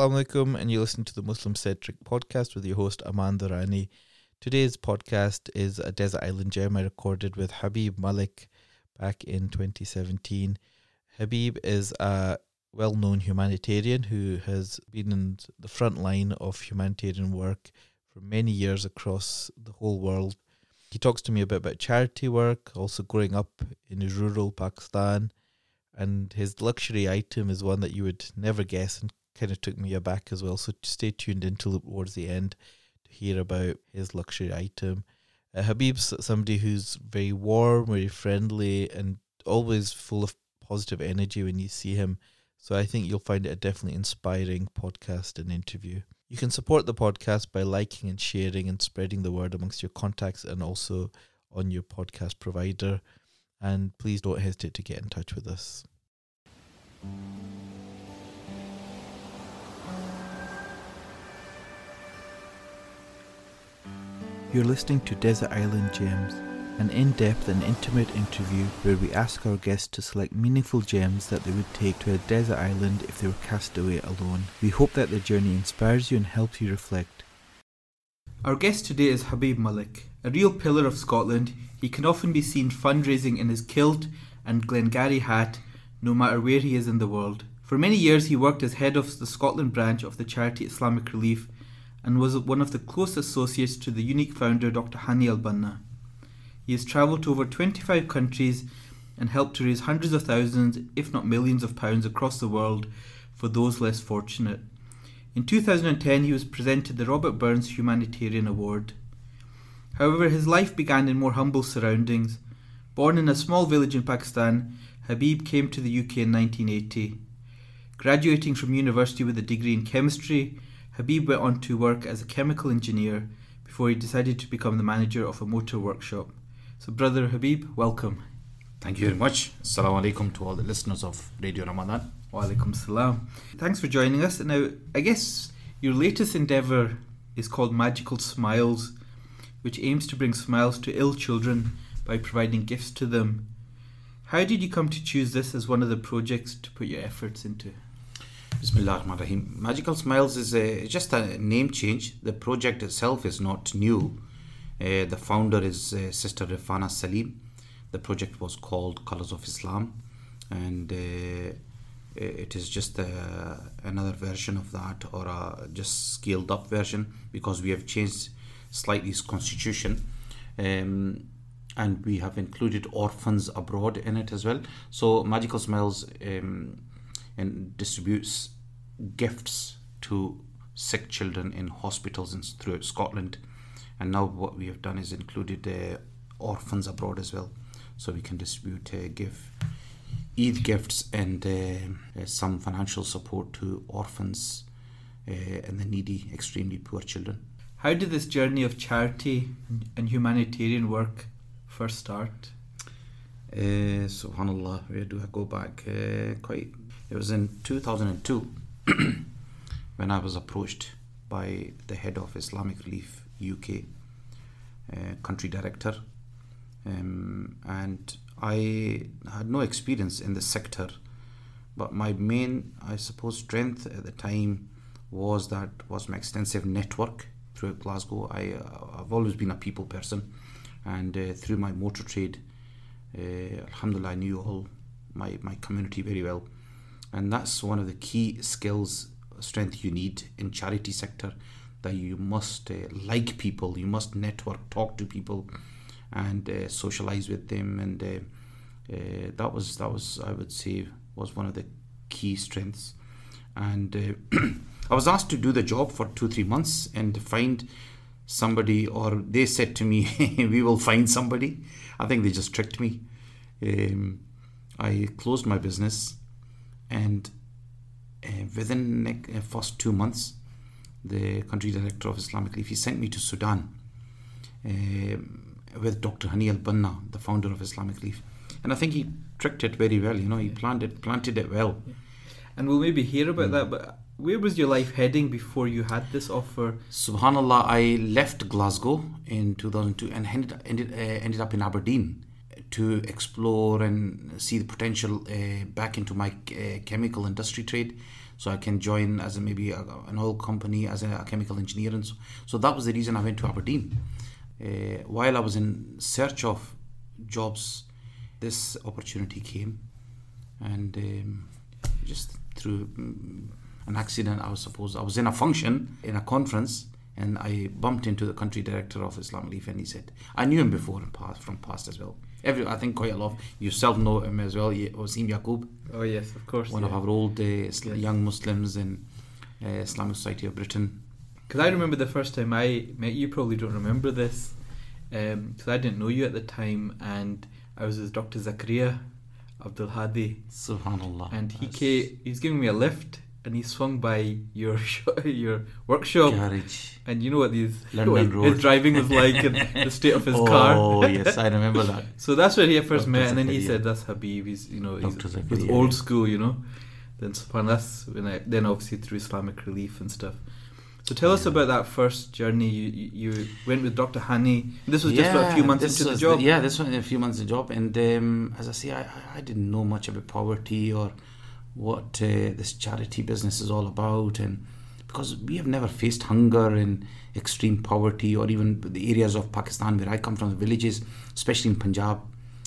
Assalamu alaikum, and you listen to the Muslim Centric podcast with your host Aman Durrani. Today's podcast is a desert island gem I recorded with Habib Malik back in 2017. Habib is a well known humanitarian who has been in the front line of humanitarian work for many years across the whole world. He talks to me a bit about charity work, also growing up in rural Pakistan, and his luxury item is one that you would never guess and kind of took me aback as well. So stay tuned in towards the end to hear about his luxury item. Uh, Habib's somebody who's very warm, very friendly, and always full of positive energy when you see him. So I think you'll find it a definitely inspiring podcast and interview. You can support the podcast by liking and sharing and spreading the word amongst your contacts and also on your podcast provider. And please don't hesitate to get in touch with us. You're listening to Desert Island Gems, an in depth and intimate interview where we ask our guests to select meaningful gems that they would take to a desert island if they were cast away alone. We hope that their journey inspires you and helps you reflect. Our guest today is Habib Malik, a real pillar of Scotland. He can often be seen fundraising in his kilt and Glengarry hat, no matter where he is in the world. For many years, he worked as head of the Scotland branch of the charity Islamic Relief and was one of the close associates to the unique founder Dr. Hani Al Banna. He has travelled to over 25 countries and helped to raise hundreds of thousands, if not millions, of pounds across the world for those less fortunate. In 2010, he was presented the Robert Burns Humanitarian Award. However, his life began in more humble surroundings. Born in a small village in Pakistan, Habib came to the UK in 1980. Graduating from university with a degree in chemistry, Habib went on to work as a chemical engineer before he decided to become the manager of a motor workshop. So, brother Habib, welcome. Thank you very much. Assalamu alaikum to all the listeners of Radio Ramadhan. Wa alaikum salam. Thanks for joining us. Now, I guess your latest endeavour is called Magical Smiles, which aims to bring smiles to ill children by providing gifts to them. How did you come to choose this as one of the projects to put your efforts into? Bismillah rahim Magical Smiles is a, just a name change. The project itself is not new. Uh, the founder is uh, Sister Rifana Salim. The project was called Colors of Islam, and uh, it is just a, another version of that, or a just scaled up version, because we have changed slightly its constitution. Um, and we have included orphans abroad in it as well. So Magical Smiles um, and distributes gifts to sick children in hospitals and throughout Scotland. And now what we have done is included uh, orphans abroad as well, so we can distribute, uh, give Eid gifts and uh, uh some financial support to orphans uh, and the needy, extremely poor children. How did this journey of charity and humanitarian work first start? Uh, subhanallah, where do I go back? Uh, quite it was in 2002 when I was approached by the head of Islamic Relief UK, uh, country director, um, and I had no experience in the sector, but my main, I suppose, strength at the time was that was my extensive network. Throughout Glasgow. I, uh, I've always been a people person, and uh, through my motor trade, uh, Alhamdulillah, I knew all my, my community very well and that's one of the key skills strength you need in charity sector that you must uh, like people you must network talk to people and uh, socialize with them. And uh, uh that was that was I would say was one of the key strengths. And uh, I was asked to do the job for 2 3 months and find somebody or they said to me we will find somebody. I think they just tricked me. Um, I closed my business and uh, within the uh, first two months, the country director of Islamic Relief he sent me to Sudan uh, with Dr. Hani Al Banna, the founder of Islamic Relief, and I think he tricked it very well. You know, he planned it, planted it well. And we'll maybe hear about mm. that, but where was your life heading before you had this offer? Subhanallah, I left Glasgow in 2002 and ended ended, uh, ended up in Aberdeen to explore and see the potential uh, back into my uh, chemical industry trade. so I can join as a, maybe a, an oil company as a, a, chemical engineer. And so, so that was the reason I went to Aberdeen. Uh, while I was in search of jobs, this opportunity came, and um, just through mm, an accident, I was supposed I was in a function in a conference, and I bumped into the country director of Islam Relief, and he said I knew him before past, from past as well. Every I think quite a lot. yourself know him as well. Wasim Yaqub. Oh yes, of course. One yeah. of our old uh, yes. young Muslims in uh, Islamic Society of Britain. Because I remember the first time I met you. Probably don't remember this, because um, I didn't know you at the time, and I was with Dr. Zakaria Abdul Hadi. Subhanallah. And he came, he was giving me a lift and he swung by your your workshop. Garage. And you know what these London what Road. his driving was like and the state of his oh, car. Oh yes, I remember that. so that's where he first Dr. met, and then he said, "That's Habib." He's you know he's, he's old school, you know. Then Subhan, that's when I then obviously through Islamic Relief and stuff. So tell us about that first journey. You you, went with Dr. Hani. This was just a few months into the job. yeah, this was a few months into the job, and um, as I say, I- I didn't know much about poverty or what uh, this charity business is all about, and because we have never faced hunger and extreme poverty, or even the areas of Pakistan where I come from, the villages, especially in Punjab.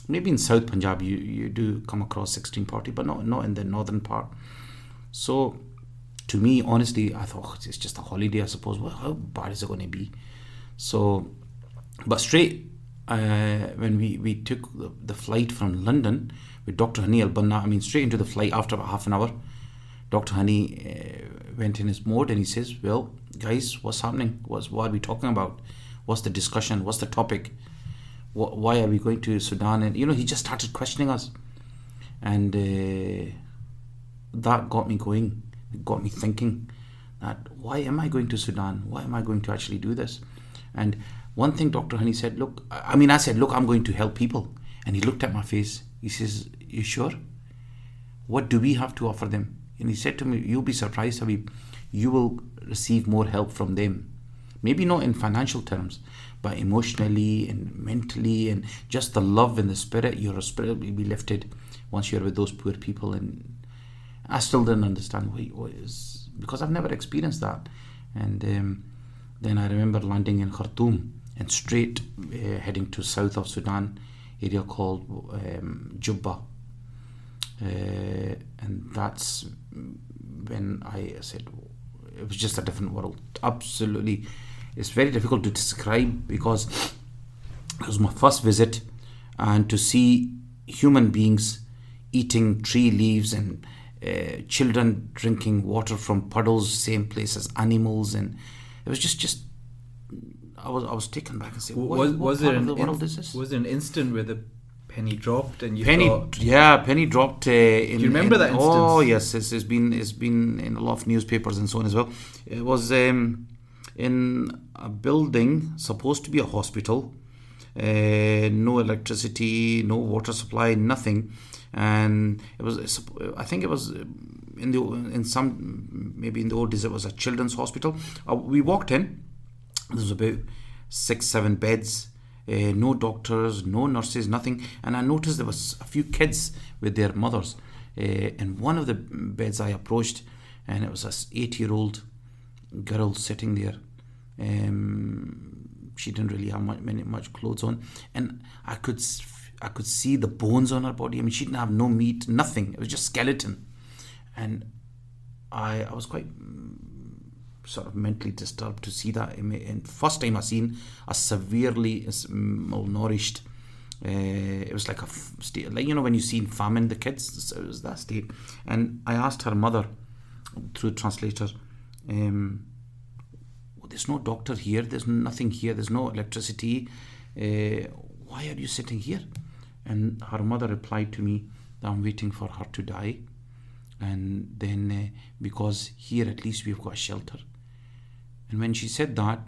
Maybe in South Punjab, you, you do come across extreme poverty, but not not in the northern part. So, to me, honestly, I thought "Oh, it's just a holiday. I suppose. Well, how bad is it going to be? So, but straight uh, when we, we took the, the flight from London with Dr. Hani Al Banna, I mean, straight into the flight after about half an hour, Dr. Hani uh, went in his mode and he says, Well, guys, what's happening? What's, what are we talking about? What's the discussion? What's the topic? Wh- why are we going to Sudan? And, you know, he just started questioning us. And uh, that got me going. It got me thinking that why am I going to Sudan? Why am I going to actually do this? And one thing Dr. Hani said, look, I mean, I said, look, I'm going to help people. And he looked at my face. He says, you sure? What do we have to offer them? And he said to me, you'll be surprised, Habib. You will receive more help from them. Maybe not in financial terms, but emotionally and mentally and just the love and the spirit, your spirit will be lifted once you're with those poor people. And I still didn't understand is because I've never experienced that. And um, then I remember landing in Khartoum and straight uh, heading to south of Sudan, area called um, Juba. Uh, and that's when I said it was just a different world. Absolutely, it's very difficult to describe because it was my first visit, and to see human beings eating tree leaves and uh, children drinking water from puddles, same place as animals, and it was just just. I was I was taken back and said, what, was what was part there of an the world in- is this? was there an instant where the penny dropped and you Penny, thought yeah, Penny dropped. Uh, in, you remember in- that Oh yes, it's, it's been it's been in a lot of newspapers and so on as well. It was um, in a building supposed to be a hospital. Uh, no electricity, no water supply, nothing, and it was. I think it was in the in some maybe in the old days it was a children's hospital. Uh, we walked in. There was about six, seven beds. Uh, no doctors, no nurses, nothing. And I noticed there was a few kids with their mothers. Uh, and one of the beds I approached, and it was a eight-year-old girl sitting there. Um, she didn't really have much, many, much clothes on, and I could I could see the bones on her body. I mean, she didn't have no meat, nothing. It was just skeleton, and I I was quite sort of mentally disturbed to see that. And first time I seen a severely malnourished. Uh, it was like a state, like you know when you see in famine the kids. It was that state, and I asked her mother through translator. Um, "Well, there's no doctor here. There's nothing here. There's no electricity. Uh, why are you sitting here? And her mother replied to me that I'm waiting for her to die, and then uh, because here at least we've got shelter. And when she said that,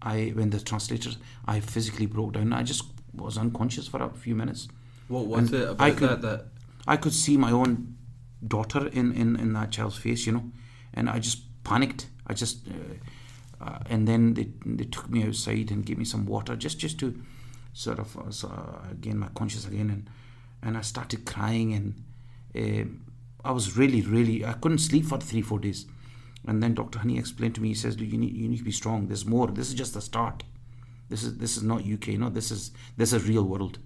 I when the translator, I physically broke down. I just was unconscious for a few minutes. what was And it about I could- that that I could see my own daughter in, in, in that child's face, you know, and I just panicked. I just, uh, uh, and then they, they took me outside and gave me some water just just to sort of uh, so, uh, gain my conscience again, and and I started crying, and uh, I was really, really, I couldn't sleep for three, four days. And then Dr. Hani explained to me, he says, you need, you need to be strong. There's more. This is just the start. This is this is not UK. No, this is this is real world.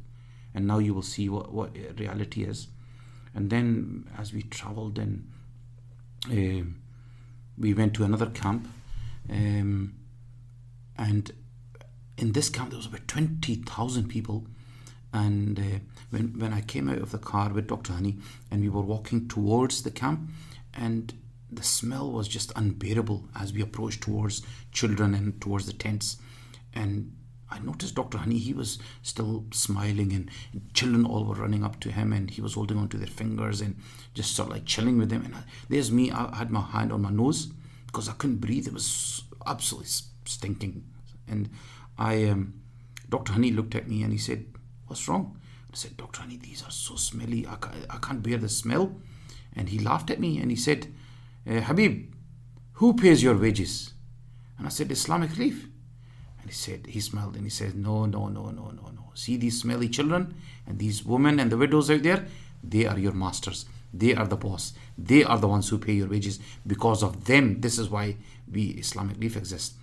And now you will see what, what reality is. And then as we traveled and uh, we went to another camp, um, and in this camp there was about 20,000 people and uh, when, when I came out of the car with Dr. Hani and we were walking towards the camp and the smell was just unbearable as we approached towards children and towards the tents and I noticed Dr. Hani, he was still smiling, and children all were running up to him, and he was holding on to their fingers and just sort of like chilling with them. And I, there's me, I had my hand on my nose because I couldn't breathe. It was absolutely stinking. And I, um, Dr. Hani looked at me and he said, What's wrong? I said, Dr. Hani, these are so smelly. I I can't bear the smell. And he laughed at me and he said, uh, Habib, who pays your wages? And I said, Islamic Relief. And he said, he smiled and he said, No, no, no, no, no, no. See these smelly children and these women and the widows out there? They are your masters. They are the boss. They are the ones who pay your wages. Because of them, this is why we Islamic Relief exist.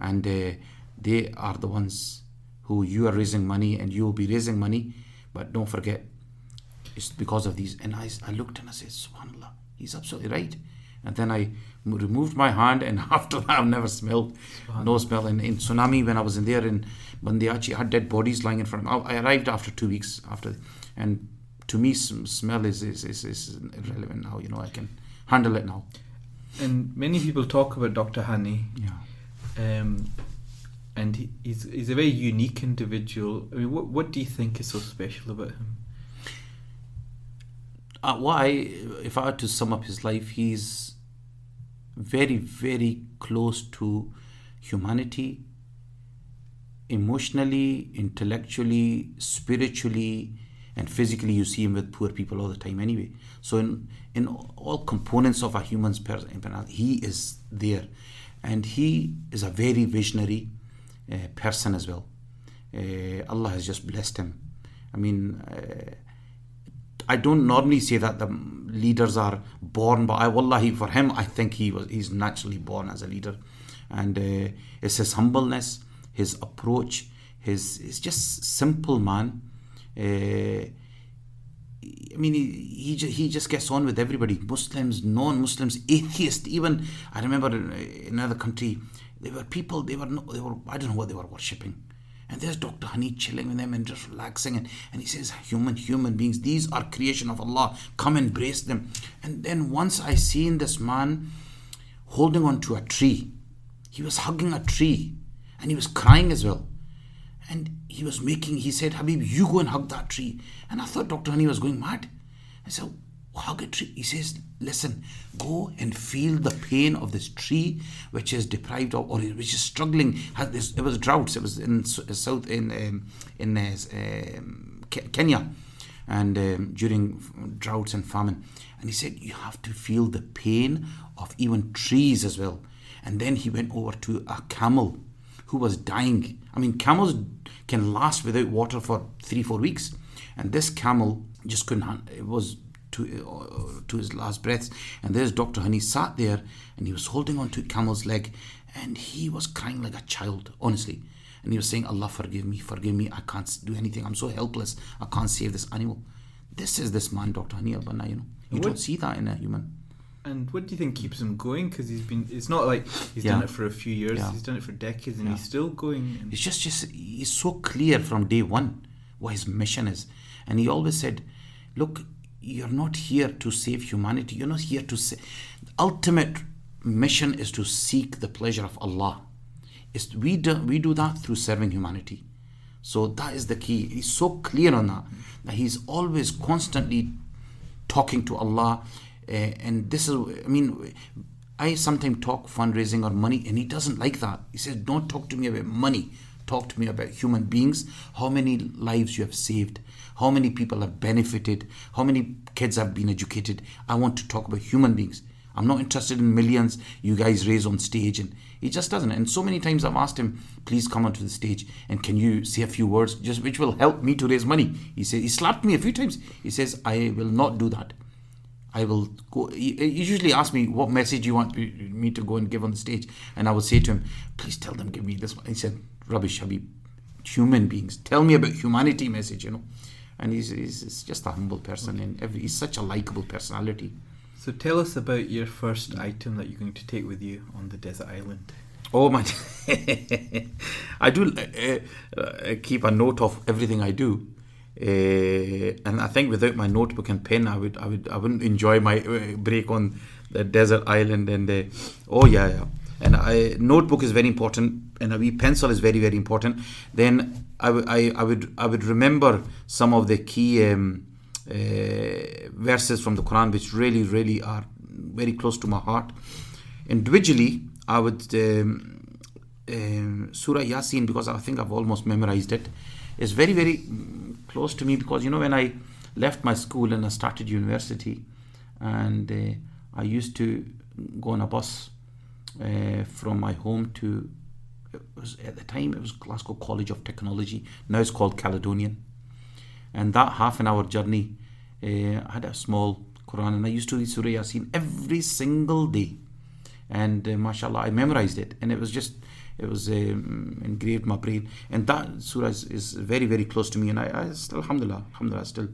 And uh, they are the ones who you are raising money and you will be raising money. But don't forget, it's because of these. And I, I looked and I said, SubhanAllah, he's absolutely right. And then I removed my hand, and after that, I've never smelled, no smell. And in tsunami, when I was in there in Banda Aceh, I had dead bodies lying in front of me. I arrived after two weeks after, and to me, smell is, is, is, is irrelevant now. You know, I can handle it now. And many people talk about Dr. Hani. Yeah. Um, and he, he's he's a very unique individual. I mean, what what do you think is so special about him? Uh, why, if I had to sum up his life, he's very, very close to humanity, emotionally, intellectually, spiritually, and physically. You see him with poor people all the time, anyway. So, in in all components of a human's person, he is there, and he is a very visionary uh, person as well. Uh, Allah has just blessed him. I mean, uh, I don't normally say that the leaders are born, but I wallahi for him, I think he was he's naturally born as a leader, and uh, it's his humbleness, his approach, his he's just simple man. Uh, I mean, he, he, he just gets on with everybody Muslims, non Muslims, atheists. Even I remember in another country, there were people, they were, they were I don't know what they were worshipping. And there's Dr. Hani chilling with them and just relaxing. And, and he says, Human, human beings, these are creation of Allah. Come embrace them. And then once I seen this man holding on to a tree, he was hugging a tree and he was crying as well. And he was making, he said, Habib, you go and hug that tree. And I thought Dr. Hani was going mad. I said, tree. He says, listen, go and feel the pain of this tree which is deprived of, or which is struggling. It was droughts. It was in south in um, in uh, um, Kenya, and um, during droughts and famine. And he said, you have to feel the pain of even trees as well. And then he went over to a camel who was dying. I mean, camels can last without water for three, four weeks. And this camel just couldn't, it was to, uh, to his last breaths. And there's Dr. Hani sat there and he was holding on to a Camel's leg and he was crying like a child, honestly. And he was saying, Allah, forgive me, forgive me. I can't do anything. I'm so helpless. I can't save this animal. This is this man, Dr. Hani al-Banna, you know. You what, don't see that in a human. And what do you think keeps him going? Because he's been, it's not like he's yeah. done it for a few years, yeah. he's done it for decades and yeah. he's still going. It's just, just, he's so clear from day one what his mission is. And he always said, look, you're not here to save humanity. You're not here to say. Ultimate mission is to seek the pleasure of Allah. It's, we do we do that through serving humanity. So that is the key. He's so clear on that that he's always constantly talking to Allah, uh, and this is. I mean, I sometimes talk fundraising or money, and he doesn't like that. He says, "Don't talk to me about money. Talk to me about human beings. How many lives you have saved." How many people have benefited, how many kids have been educated. I want to talk about human beings. I'm not interested in millions you guys raise on stage. And he just doesn't. And so many times I've asked him, please come onto the stage and can you say a few words just which will help me to raise money? He says he slapped me a few times. He says, I will not do that. I will go. He usually asks me what message you want me to go and give on the stage, and I would say to him, "Please tell them, give me this one." He said, "Rubbish, Habib. Human beings. Tell me about humanity message, you know." And he's, he's, he's just a humble person, and every, he's such a likable personality. So tell us about your first item that you're going to take with you on the desert island. Oh my! I do uh, uh, keep a note of everything I do, uh, and I think without my notebook and pen, I would, I would, I wouldn't enjoy my uh, break on the desert island. And uh, oh yeah, yeah. And I, notebook is very important, and a wee pencil is very, very important. Then I, w- I, I would, I would remember some of the key um, uh, verses from the Quran, which really, really are very close to my heart. Individually, I would um, um, Surah Yasin because I think I've almost memorized it. It's very very close to me because you know when I left my school and I started university, and uh, I used to go on a bus uh, from my home to was at the time it was Glasgow College of Technology. Now it's called Caledonian, and that half an hour journey, uh, I had a small Quran and I used to read Surah Yasin every single day and uh, mashallah I memorized it and it was just it was um, engraved in my brain and that surah is, is very very close to me and I, I still alhamdulillah alhamdulillah I still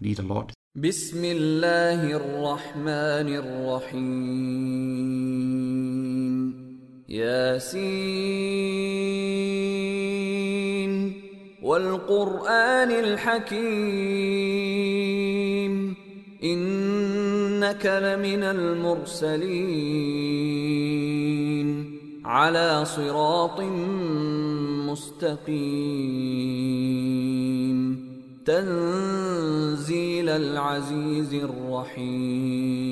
read a lot بسم الله الرحمن الرحيم ياسين والقرآن الحكيم إنك لمن المرسلين على صراط مستقيم تنزيل العزيز الرحيم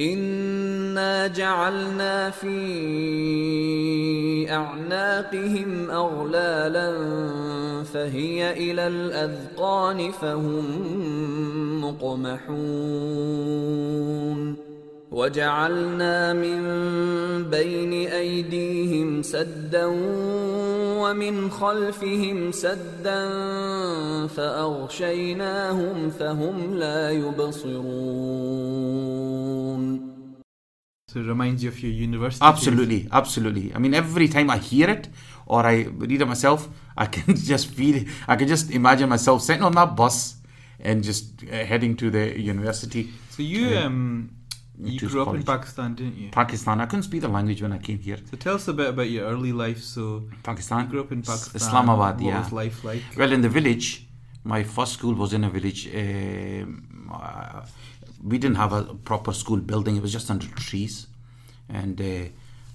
انا جعلنا في اعناقهم اغلالا فهي إلى الاذقان فهم مقمحون وجعلنا من بين أيديهم سدا ومن خلفهم سدا فأغشيناهم فهم لا يبصرون So it reminds you of your university. absolutely absolutely I mean every time I hear it or I read it myself I can just feel it I can just imagine myself sitting on that bus and just uh, heading to the university days. So you um you grew up in. Pakistan, didn't you? Pakistan I couldn't speak the language when I came here So tell us a bit about your early life. So Pakistan you grew up in Pakistan. Islamabad What yeah was life like? Well, in the village, my first school was in a village. Um, uh, we didn't have a proper school building; it was just under trees, and uh,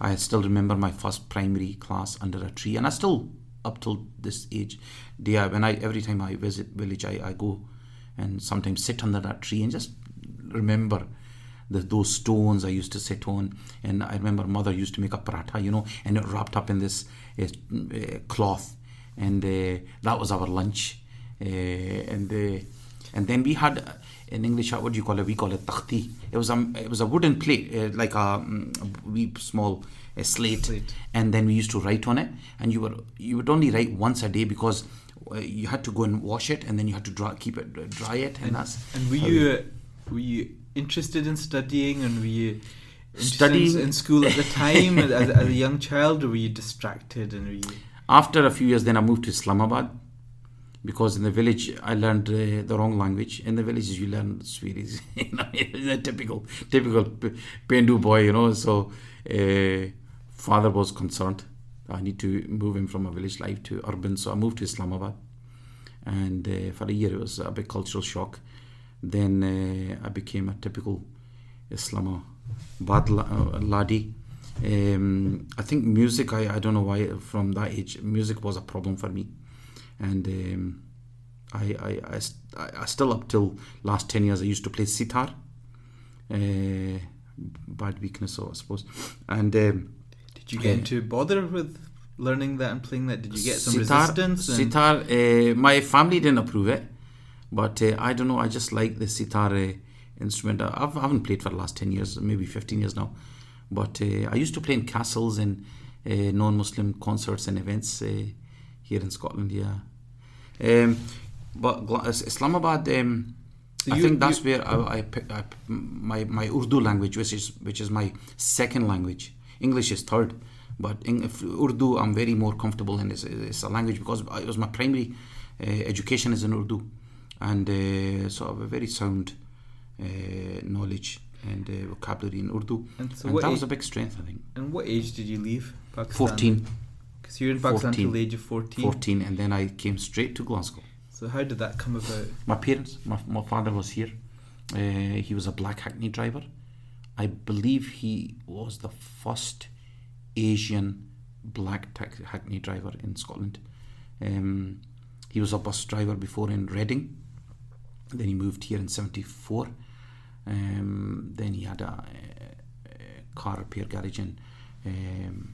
I still remember my first primary class under a tree, and I still, up till this age, day when I every time I visit village, I, I go and sometimes sit under that tree and just remember the, those stones I used to sit on. And I remember mother used to make a paratha, you know, and it wrapped up in this uh, cloth, and uh, that was our lunch. Uh, and uh, and then we had in English, what do you call it? We call it takhti. It was a it was a wooden plate, uh, like a, mm, a wee small slate, Slate. and then we used to write on it. And you were you would only write once a day because. You had to go and wash it, and then you had to dry, keep it dry it, and, that's And were you were you interested in studying, and were you Studying- in, school at the time as, as a young child, or were you distracted and were you? After a few years, then I moved to Islamabad because in the village I learned uh, the wrong language. In the villages, you learn Swedish, you know, typical, typical Pendu boy, you know. So, uh, father was concerned. I need to move him from a village life to urban, so I moved to Islamabad, and uh, for a year it was a big cultural shock. Then uh, I became a typical Islamabad la- uh, laddie. Um, I think music. I, I don't know why. From that age, music was a problem for me, and um, I, I, I, I still up till last ten years I used to play sitar. Uh, bad weakness, so I suppose. And um, Did you get Yeah. into bother with learning that and playing that? Did you get some sitar, resistance? Sitar, uh, my family didn't approve it, but uh, I don't know. I just like the sitar uh, instrument. I I've, I haven't played for the last 10 years, maybe 15 years now. But uh, I used to play in castles and uh, non Muslim concerts and events uh, here in Scotland, yeah. Um, but Islamabad, um, So I you- think that's you- where I, I my my Urdu language, which is which is my second language. English is third, but in, Urdu I'm very more comfortable in. It's, it's a language because it was my primary uh, education is in Urdu, and uh, so I have a very sound uh, knowledge and uh, vocabulary in Urdu, And so and that age, was a big strength, I think. and what age did you leave Pakistan? 14, Because you were in Pakistan 14. until the age of 14. 14, and then I came straight to Glasgow. So how did that come about? My parents, my, my father was here. Uh, he was a black hackney driver. I believe he was the first Asian black hackney driver in Scotland. Um, he was a bus driver before in Reading. Then he moved here in '74. Um, then he had a, a car repair garage, and um,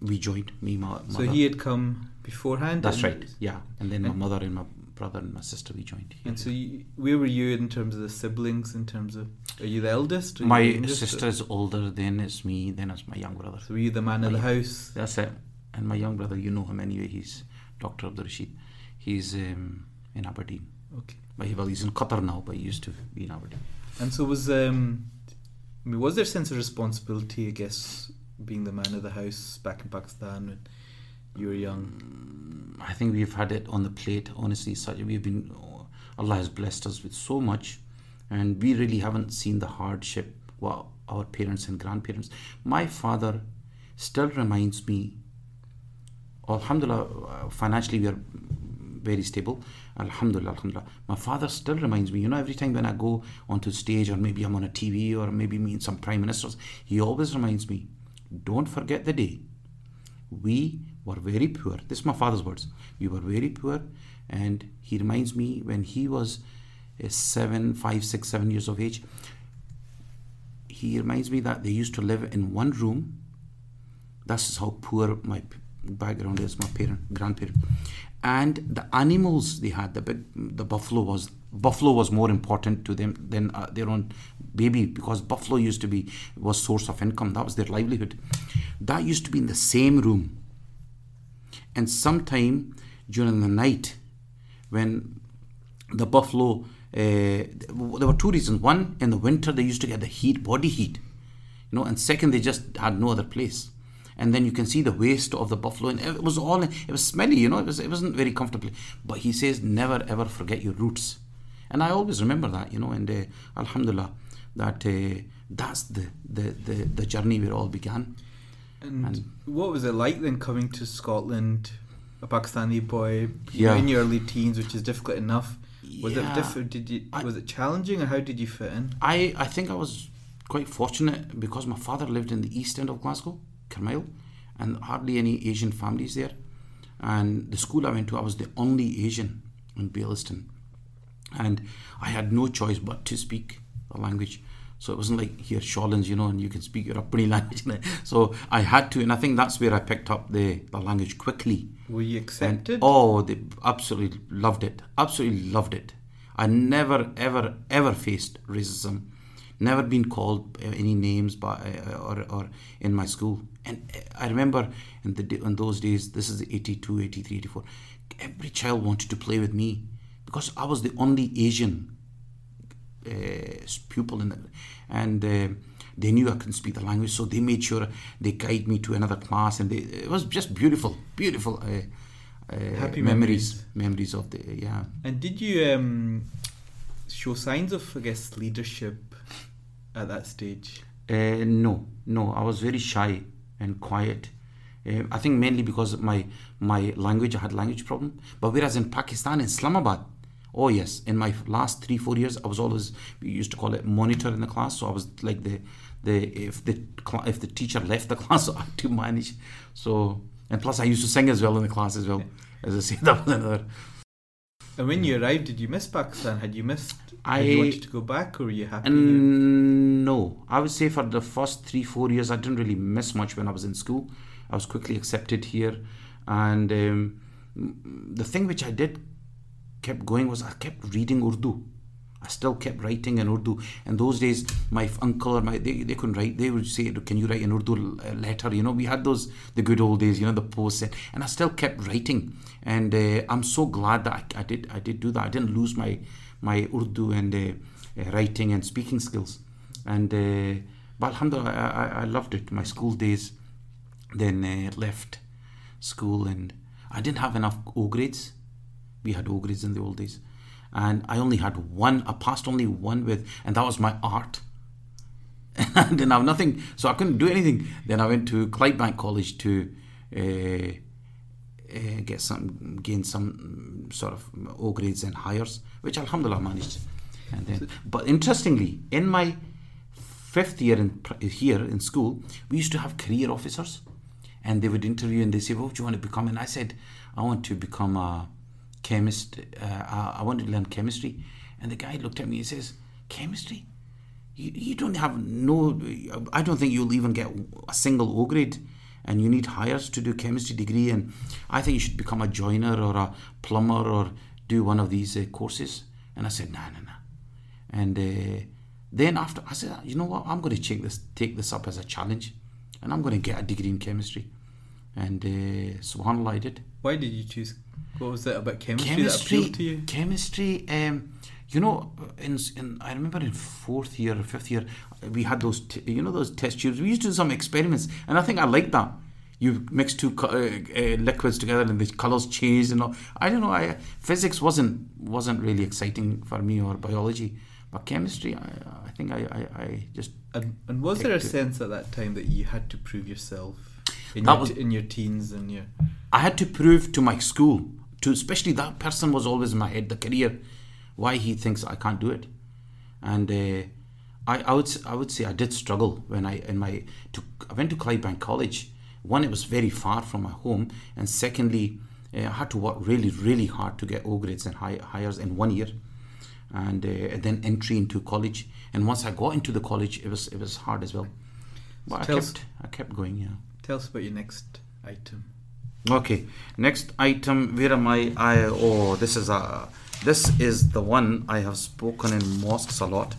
we joined. Me, my So he had come beforehand. That's right. Yeah, and then my and- mother and my brother and my sister we joined. here. And so, you, where were you in terms of the siblings? In terms of, are you the eldest? My the sister is older, then it's me, then it's my young brother. So were you the man of the house? That's it. And my young brother, you know him anyway, he's Dr. Abdul Rashid. He's um, in Aberdeen. Okay. But he, well, he's in Qatar now, but he used to be in Aberdeen. And so was um, I mean, was there a sense of responsibility? I guess being the man of the house back in Pakistan when you were young. I think we've had it on the plate, honestly. Such we've been, Allah has blessed us with so much, and we really haven't seen the hardship our parents and grandparents. My father still reminds me. Alhamdulillah, uh, financially we are very stable. Alhamdulillah, Alhamdulillah. My father still reminds me. You know, every time when I go onto stage, or maybe I'm on a TV, or maybe meet some prime ministers, he always reminds me. Don't forget the day we were very poor. This is my father's words. We were very poor, and he reminds me when he was uh, seven, five, six, seven years of age. He reminds me that they used to live in one room. That's how poor my background is. My parent, grandparent, and the animals they had. The big, the buffalo was buffalo was more important to them than uh, their own baby because buffalo used to be was source of income. That was their livelihood. That used to be in the same room. And sometime during the night, when the buffalo, uh, there were two reasons. One, in the winter they used to get the heat, body heat, you know, and second, they just had no other place. And then you can see the waste of the buffalo, and it was all, it was smelly, you know, it was, it wasn't very comfortable. But he says, never ever forget your roots, and I always remember that, you know, and uh, Alhamdulillah, that uh, that's the, the the the journey where it all began. And, And- what was it like then coming to Scotland, a Pakistani boy, Yeah. in your early teens, which is difficult enough? Was Yeah. it different? Did you I- was it challenging, or how did you fit in? I, I think I was quite fortunate because my father lived in the east end of Glasgow, Carmyle, and hardly any Asian families there. And the school I went to, I was the only Asian in Baillieston. And I had no choice but to speak the language. So it wasn't like here, Shawlands, you know, and you can speak your Uppity language. so I had to, and I think that's where I picked up the, the language quickly. Were you And- accepted? oh, they absolutely loved it. Absolutely loved it. I never, ever, ever faced racism. Never been called uh, any names by uh, or, or in my school. And uh, I remember in the in those days, this is 82, 83, 84. Every child wanted to play with me because I was the only Asian uh, pupil in the, and uh, they knew I couldn't speak the language, so they made sure they guide me to another class, and they, it was just beautiful, beautiful uh, uh, Happy memories, memories of the yeah. And did you um, show signs of, I guess, leadership at that stage? Uh, no, no, I was very shy and quiet. Uh, I think mainly because of my my language, I had language problem. But whereas in Pakistan, in Islamabad, oh yes, in my last three four years, I was always we used to call it monitor in the class. So I was like the the if the if the teacher left the class, I had to manage. So and plus I used to sing as well in the class as well. As I said, that was another. And when you arrived, did you miss Pakistan? Had you missed? I- had you wanted to go back, or were you happy? no, I would say for the first three, four years, I didn't really miss much when I was in school. I was quickly accepted here, and um, the thing which I did kept going was I kept reading Urdu. I still kept writing in Urdu. In those days, my uncle or my they, they couldn't write. They would say, "Can you write an Urdu letter?" You know, we had those the good old days. You know, the post, and, I still kept writing. And uh, I'm so glad that I, I did I did do that. I didn't lose my my Urdu and uh, uh, writing and speaking skills. And uh, but Alhamdulillah, I, I, I loved it. My school days. Then uh, left school, and I didn't have enough O grades. We had O grades in the old days, and I only had one. I passed only one with, and that was my art. And then I didn't have nothing, so I couldn't do anything. Then I went to Clydebank College to uh, uh, get some, gain some mm, sort of O grades and higher, which Alhamdulillah managed. And then, but interestingly, in my fifth year in here in school, we used to have career officers, and they would interview and they say, "What do you want to become?" And I said, "I want to become a chemist. Uh, I I want to learn chemistry." And the guy looked at me and says, "Chemistry? You, you don't have no. I don't think you'll even get a single O grade." And you need Highers to do chemistry degree, and I think you should become a joiner or a plumber or do one of these uh, courses. And I said, no, no, no. And uh, then after, I said, you know what? I'm going to take this, take this up as a challenge, and I'm going to get a degree in chemistry. And uh, Subhanallah, I did. Why did you choose? What was it about chemistry, that Chemistry, appealed to you? chemistry. Um, you know, in, in I remember in fourth year or fifth year, we had those, t- you know, those test tubes. We used to do some experiments, and I think I liked that. You mix two co- uh, uh, liquids together, and the colors change, and all. I don't know. I physics wasn't wasn't really exciting for me, or biology, but chemistry. I, I think I, I, I just And, and was there a sense at that time that you had to prove yourself in, That your, was- in your teens and your I had to prove to my school, to especially that person was always in my head, the career, why he thinks I can't do it, and uh, I, I would I would say I did struggle when I in my to I went to Clydebank College. One, it was very far from my home, and secondly, uh, I had to work really really hard to get O grades and high, Highers in one year, and, uh, and then entry into college. And once I got into the college, it was it was hard as well. But I tell us- kept I kept going. Yeah. Tell us about your next item. Okay, next item. Where am I? I oh, this is a this is the one I have spoken in mosques a lot.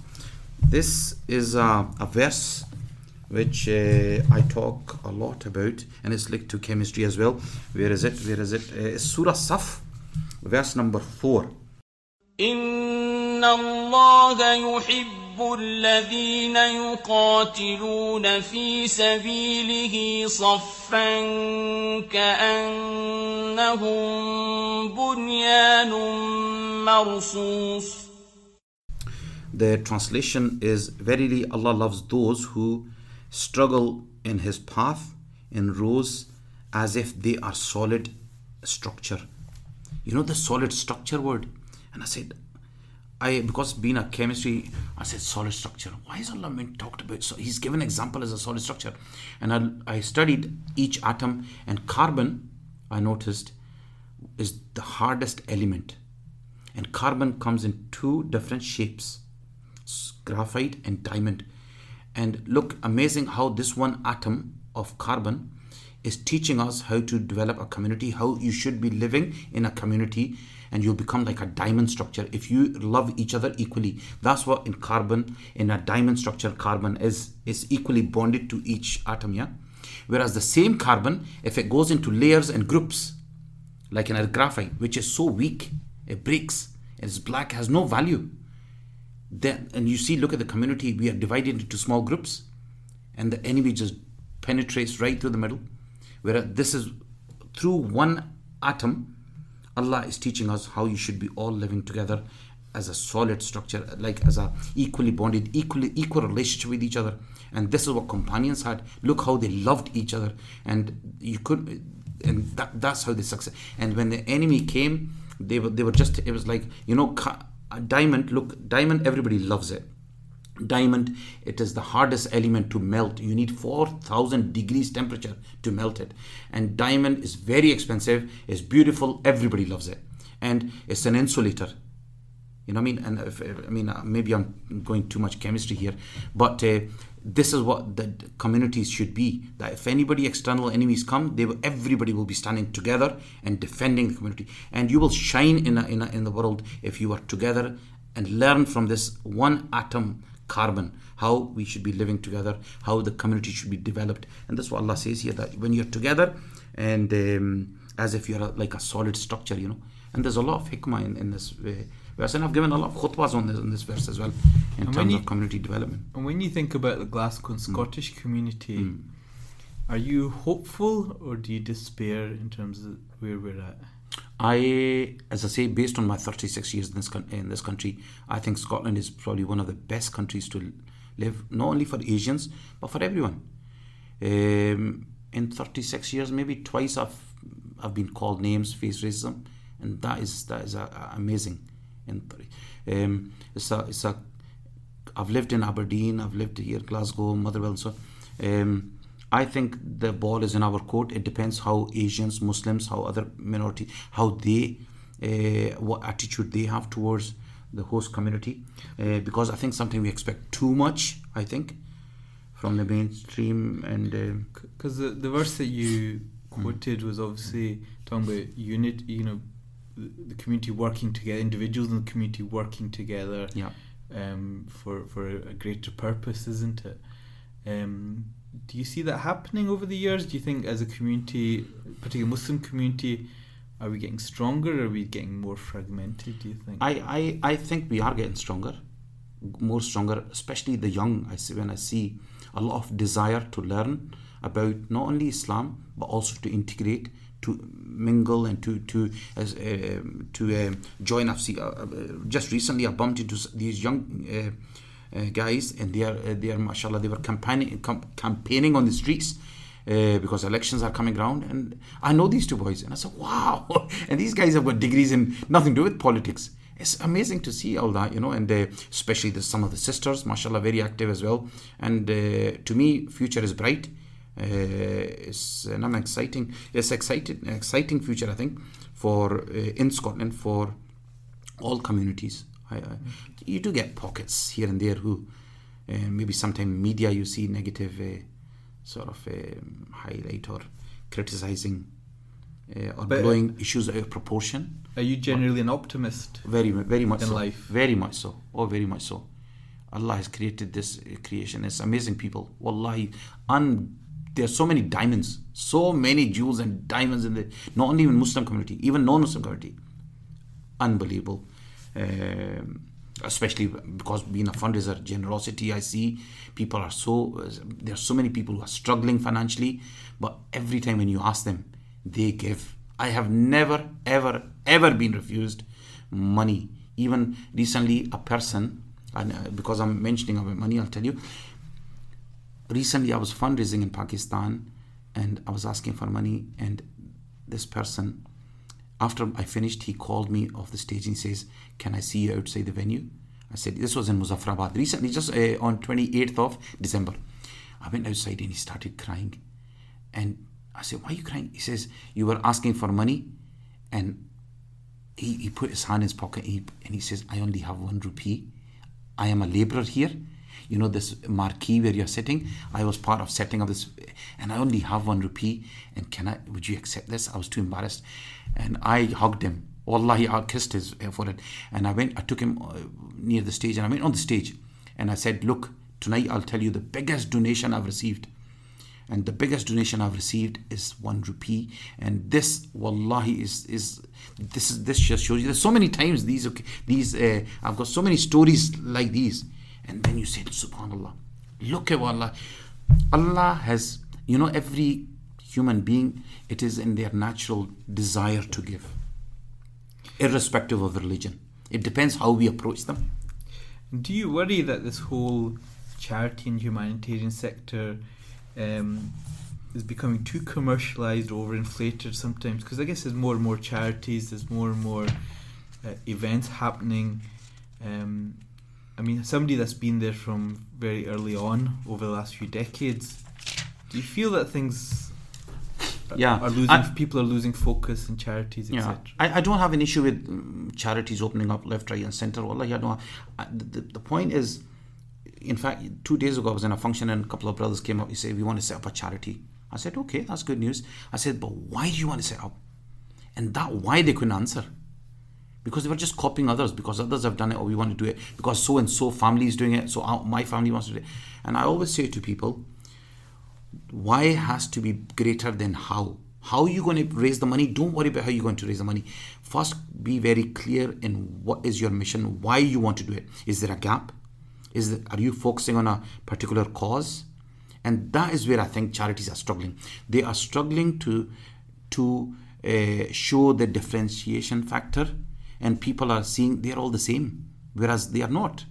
This is a, a verse which uh, I talk a lot about, and it's linked to chemistry as well. Where is it? Where is it? Uh, it's Surah Saf, verse number four. إن الله يحب الذين يقاتلون في سبيله صفا كأنهم بنيان مرصوص The translation is Verily Allah loves those who struggle in His path in rows as if they are solid structure. You know the solid structure word? And I said, I because being a chemistry, I said solid structure. Why is Allah meant talked about? So He's given example as a solid structure, and I, I studied each atom and carbon. I noticed is the hardest element, and carbon comes in two different shapes graphite and diamond. And look, amazing how this one atom of carbon is teaching us how to develop a community, how you should be living in a community, and you'll become like a diamond structure if you love each other equally. That's what in carbon, in a diamond structure, carbon is is equally bonded to each atom, yeah. Whereas the same carbon, if it goes into layers and groups, like in a graphite, which is so weak, it breaks, it's black, has no value. Then, and you see, look at the community, we are divided into small groups, and the enemy just penetrates right through the middle. Whereas this is through one atom, Allah is teaching us how you should be all living together as a solid structure, like as a equally bonded, equally equal relationship with each other. And this is what companions had. Look how they loved each other, and you could, and that, that's how they succeed. And when the enemy came, they were they were just it was like you know a diamond. Look, diamond, everybody loves it diamond it is the hardest element to melt you need 4000 degrees temperature to melt it and diamond is very expensive it's beautiful everybody loves it and it's an insulator. You know what I mean? And if, I mean, uh, maybe I'm going too much chemistry here, but uh, this is what the communities should be. That if anybody external enemies come, they will, everybody will be standing together and defending the community. And you will shine in a, in a, in the world if you are together and learn from this one atom carbon how we should be living together, how the community should be developed. And that's what Allah says here that when you're together and um, as if you're a, like a solid structure, you know. And there's a lot of hikmah in, in this uh, verse. And I've given a lot of khutbahs on this, on this verse as well in And terms you- of community development. And when you think about the Glasgow and Scottish community, Mm. are you hopeful or do you despair in terms of where we're at? I, as I say, based on my 36 years in this in this country, I think Scotland is probably one of the best countries to live, not only for Asians but for everyone. Um, in 36 years, maybe twice I've I've been called names, face racism, and that is that is amazing. In um, it's a it's a I've lived in Aberdeen, I've lived here, Glasgow, Motherwell, and so. Um, I think the ball is in our court. It depends how Asians, Muslims, how other minority, how they, uh, what attitude they have towards the host community. Uh, because I think sometimes we expect too much. I think from the mainstream and Because the, the verse that you quoted was obviously talking about unit, you know, the, the community working together, individuals in the community working together yeah. um, for, for a greater purpose, isn't it? Um, do you see that happening over the years? Do you think, as a community, particularly Muslim community, are we getting stronger or are we getting more fragmented? Do you think? I, I, I think we are getting stronger, more stronger, especially the young. I see when I see a lot of desire to learn about not only Islam but also to integrate, to mingle, and to to as uh, to um join. I've seen, uh, uh, just recently I bumped into these young. Uh, guys, and they are, uh, they are, mashallah, they were campaigning, campaigning on the streets uh, because elections are coming around. And I know these two boys, and I said, wow. and these guys have got degrees in nothing to do with politics. It's amazing to see all that, you know, and uh, especially the, some of the sisters, mashallah, very active as well. And uh, to me, future is bright. Uh, it's I'm exciting. It's excited, exciting future, I think, for in Scotland for all communities. I, I, you do get pockets here and there who uh, maybe sometimes media you see negative uh, sort of um, highlight or criticizing uh, or But- blowing issues out of proportion. are you generally an optimist? Very, very much In so. life. Very much so. Oh, very much so. Allah has created this creation. It's amazing people. Wallahi, un- there's so many diamonds, so many jewels and diamonds in the not only in Muslim community, even non-Muslim community. Unbelievable. Um, especially because being a fundraiser, generosity. I see people are so. There's so many people who are struggling financially, but every time when you ask them, they give. I have never, ever, ever been refused money. Even recently, a person, and uh, because I'm mentioning about money, I'll tell you. Recently, I was fundraising in Pakistan, and I was asking for money, and this person after I finished, he called me off the stage and he says, Can I see you outside the venue? I said, This was in Muzaffarabad recently, just uh, on 28th of December. I went outside and he started crying. And I said, Why are you crying? He says, You were asking for money. And he, he put his hand in his pocket and he, and he says, I only have one rupee. I am a laborer here. You know, this marquee where you're sitting, I was part of setting up this, and I only have one rupee. And can I, would you accept this? I was too embarrassed. And I hugged him. Wallahi, I kissed his forehead. And I went, I took him uh, near the stage and I went on the stage and I said, Look, tonight I'll tell you the biggest donation I've received. And the biggest donation I've received is one rupee. And this, wallahi, is is this is this just shows you. There's so many times these okay these uh, I've got so many stories like these. And then you said, Subhanallah, look at Allah. Allah has, you know, every human being, it is in their natural desire to give, irrespective of religion. It depends how we approach them. Do you worry that this whole charity and humanitarian sector um, is becoming too commercialized, overinflated sometimes? Because I guess there's more and more charities, there's more and more uh, events happening. Um, I mean, somebody that's been there from very early on over the last few decades, do you feel that things Yeah. are losing. I- people are losing focus in charities, Yeah, etc. I, I don't have an issue with um, charities opening up left, right, and center. Wallahi, I don't. I, the, the, point is, in fact, two days ago I was in a function and a couple of brothers came up. He said, "We want to set up a charity." I said, "Okay, that's good news." I said, "But why do you want to set up?" And that why they couldn't answer. Because they were just copying others, because others have done it, or we want to do it, because so and so family is doing it, so my family wants to do it. And I always say to people, why has to be greater than how? How are you going to raise the money? Don't worry about how you're going to raise the money. First be very clear in what is your mission why you want to do it. Is there a gap? Is there, are you focusing on a particular cause? And that is where i think charities are struggling. They are struggling to to uh, show the differentiation factor and people are seeing they're all the same whereas they are not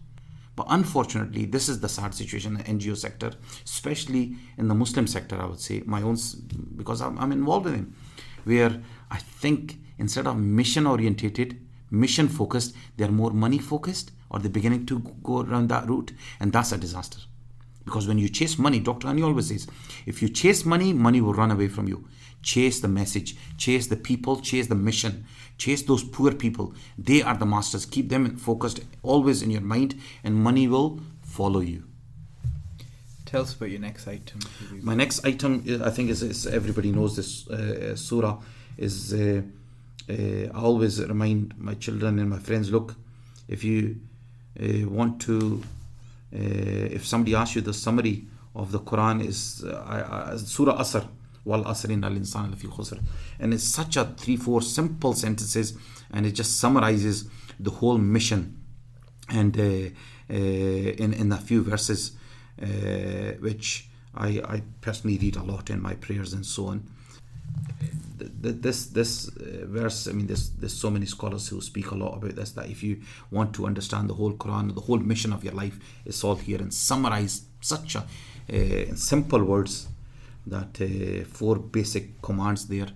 but unfortunately, this is the sad situation in the NGO sector, especially in the Muslim sector, I would say, my own, because I'm, I'm involved in them, where I think instead of mission orientated, mission focused, they're more money focused, or they're beginning to go around that route, and that's a disaster. Because when you chase money, Dr. Hani always says, if you chase money, money will run away from you. Chase the message, chase the people, chase the mission, chase those poor people. They are the masters. Keep them focused always in your mind, and money will follow you. Tell us about your next item. Habib. My next item, I think, is, is everybody knows this uh, surah. Is uh, uh, I always remind my children and my friends: look, if you uh, want to, uh, if somebody asks you the summary of the Quran is uh, I- I- Surah Asr, al insan lafi khusr, and it's such a three four simple sentences, and it just summarizes the whole mission and uh, uh, in in a few verses, uh, which I, I personally read a lot in my prayers and so on. Th- th- This this uh, verse, I mean, there's there's so many scholars who speak a lot about this. That if you want to understand the whole Quran, the whole mission of your life, is all here and summarized such a uh, in simple words that uh, four basic commands there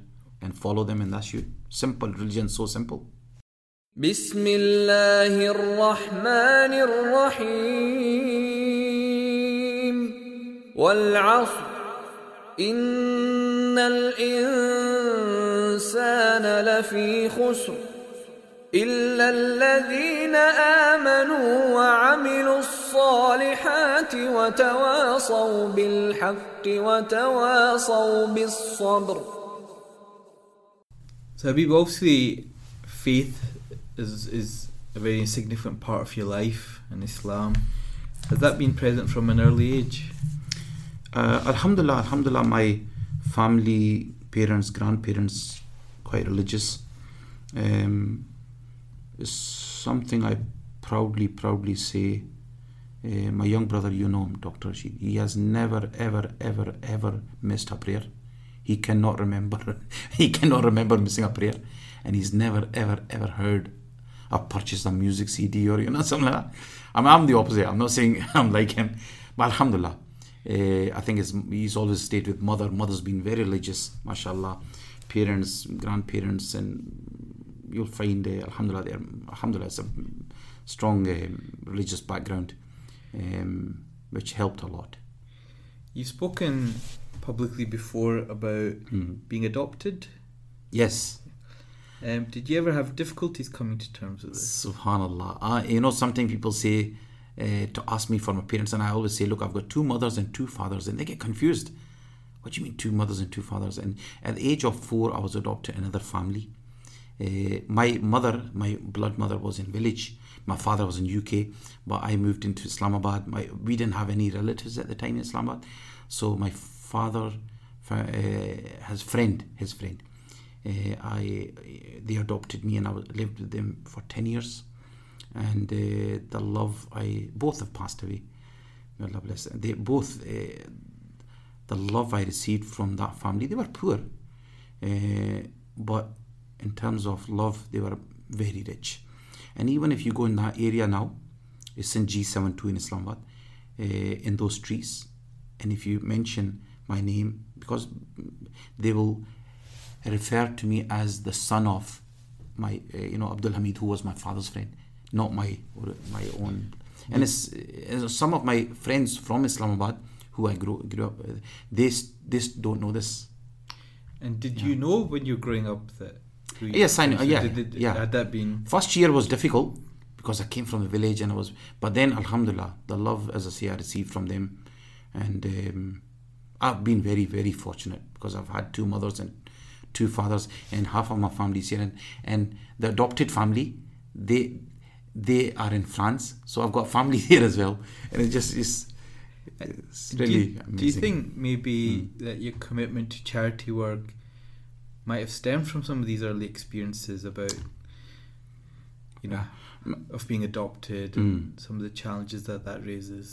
and follow them, and that's you. Simple religion, so simple. بسم الله الرحمن الرحيم والعصر إن الإنسان لفي خسر إلا الذين آمنوا وعملوا وتواصوا بالحق وتواصوا بالصبر So Habib, obviously, faith is is a very significant part of your life in Islam. Has that been present from an early age? Uh, alhamdulillah, alhamdulillah, my family, parents, grandparents, quite religious. Um, it's something I proudly, proudly say. uh, my young brother, you know him, Dr. Rashid, he has never, ever, ever, ever missed a prayer. He cannot remember. he cannot remember missing a prayer, and he's never, ever, ever heard or purchased a music CD or you know something like that. I mean, I'm the opposite. I'm not saying I'm like him, but Alhamdulillah, uh, I think he's always stayed with mother. Mother's been very religious, mashallah. Parents, grandparents, and you'll find uh, Alhamdulillah, Alhamdulillah, it's a strong uh, religious background, um, which helped a lot. You've spoken publicly before about Mhm. being adopted. Yes. Um, did you ever have difficulties coming to terms with this? Subhanallah. Uh, you know, something people say uh, to ask me for my parents, and I always say, look, I've got two mothers and two fathers, and they get confused. What do you mean, two mothers and two fathers? And at the age of four, I was adopted another family. Uh, my mother, my blood mother, was in village. My father was in UK, but I moved into Islamabad. My we didn't have any relatives at the time in Islamabad, so my father uh, has friend, his friend. Uh, I they adopted me and I lived with them for ten years, and uh, the love I both have passed away. May Allah bless. They both the love I received from that family. They were poor, but in terms of love, they were very rich. And even if you go in that area now, it's in G72 in Islamabad, uh, in those trees. and if you mention my name, because they will refer to me as the son of my, uh, you know, Abdul Hamid, who was my father's friend, not my my own. And it's, uh, some of my friends from Islamabad who I grew grew up with, they they don't know this. And did Yeah. you know when you were growing up that? You- Yes, I know, yeah, Did, yeah. Had that been? First year was difficult because I came from the village and I was, but then Alhamdulillah, the love as I say I received from them, and um, I've been very very fortunate because I've had two mothers and two fathers, and half of my family is here, and, and the adopted family, they they are in France, so I've got family here as well, and it just is. It's do, really you, amazing. do you think maybe Hmm. that your commitment to charity work might have stemmed from some of these early experiences about, you know, of being adopted and Mm. some of the challenges that that raises?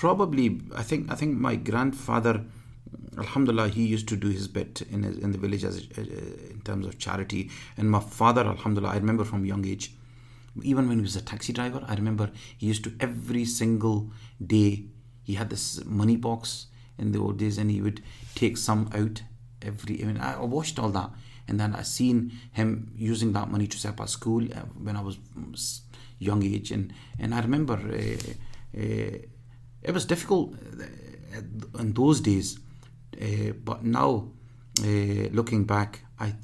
probably i think i think my grandfather alhamdulillah he used to do his bit in his, in the village as uh, in terms of charity and my father alhamdulillah i remember from young age even when he was a taxi driver i remember he used to every single day he had this money box in the old days and he would take some out every I mean I watched all that and then I seen him using that money to set up a school uh, when I was mm, young age and and I remember uh, uh, it was difficult uh, in those days uh, but now uh, looking back I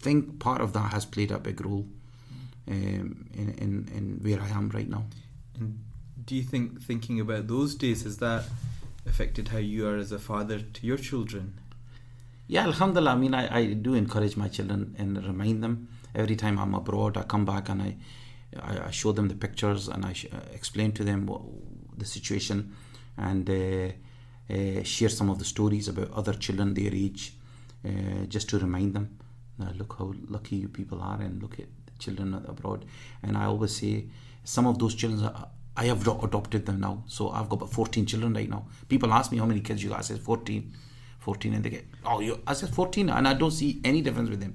think part of that has played a big role um, in, in, in where I am right now. And do you think thinking about those days is that affected how you are as a father to your children? Yeah, Alhamdulillah. I mean, I, I do encourage my children and remind them every time I'm abroad. I come back and I I, I show them the pictures and I sh- uh, explain to them what, the situation and uh, uh, share some of the stories about other children their age, uh, just to remind them. Look how lucky you people are, and look at the children abroad. And I always say, some of those children, are- I have adopted them now. So I've got about 14 children right now. People ask me how many kids you got. I said 14. 14 and they get oh you I said 14 and I don't see any difference with them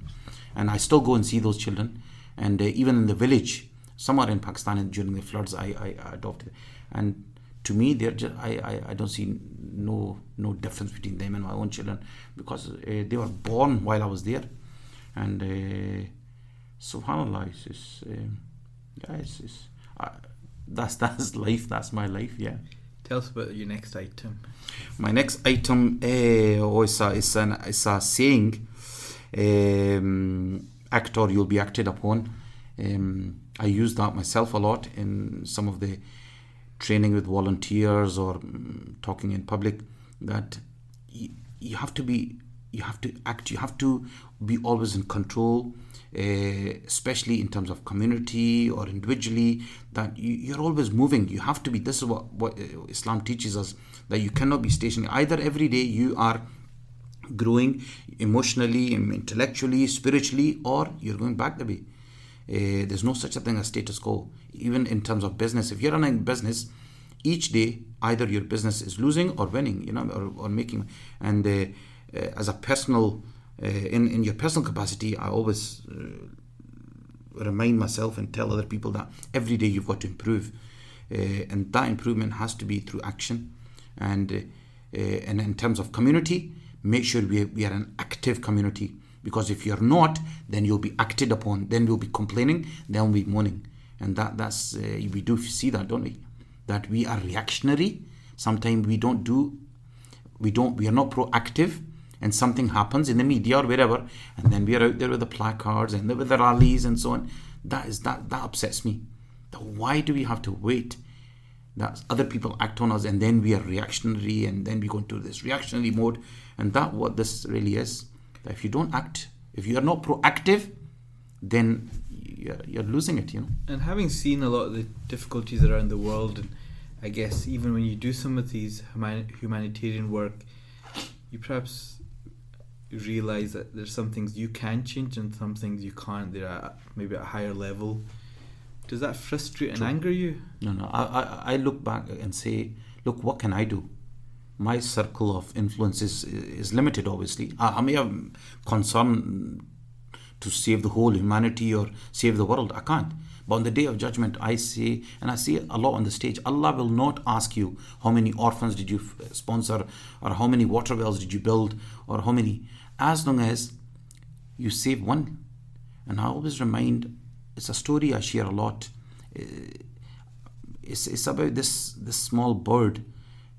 and I still go and see those children and uh, even in the village somewhere in Pakistan during the floods I, I, I adopted and to me they're just I, I, I don't see no no difference between them and my own children because uh, they were born while I was there and uh, subhanallah it's, it's um, yeah it's, it's uh, that's that's life that's my life yeah Tell us about your next item. my next item uh, oh, it's, a, it's, an, it's a saying um, act or you'll be acted upon um, I use that myself a lot in some of the training with volunteers or mm, talking in public that y- you have to be you have to act you have to be always in control especially in terms of community or individually that you, you're always moving. You have to be this is what, what uh, islam teaches us that you cannot be stationary. Either every day you are growing emotionally intellectually spiritually or you're going back the way. Uh, there's no such a thing as status quo even in terms of business. If you're running business each day either your business is losing or winning you know or, or making. And uh, uh, as a personal uh, in, in your personal capacity i always uh, remind myself and tell other people that every day you've got to improve. Uh, and that improvement has to be through action. And uh, and in terms of community make sure we, we are an active community. Because if you're not then you'll be acted upon then you'll be complaining then we'll be moaning and that that's we do see that don't we? That we are reactionary. Sometimes we don't do we don't we are not proactive and something happens in the media or wherever and then we are out there with the placards and with the rallies and so on that is that that upsets me. Why do we have to wait that other people act on us and then we are reactionary and then we go into this reactionary mode? And that what this really is if you don't act if you are not proactive then you're, you're losing it you know? And having seen a lot of the difficulties around the world, and I guess even when you do some of these human- humanitarian work, you perhaps realize that there's some things you can change and some things you can't. They're at, maybe at a higher level. Does that frustrate and True. anger you? No, no. I, I, I look back and say, look, what can I do? My circle of influence is, is limited, obviously. I, I may have concern to save the whole humanity or save the world. I can't. But on the day of judgment, I say, and I see it a lot on the stage, Allah will not ask you how many orphans did you sponsor, or how many water wells did you build, or how many. As long as you save one. And I always remind, it's a story I share a lot. Uh, it's, it's about this this small bird,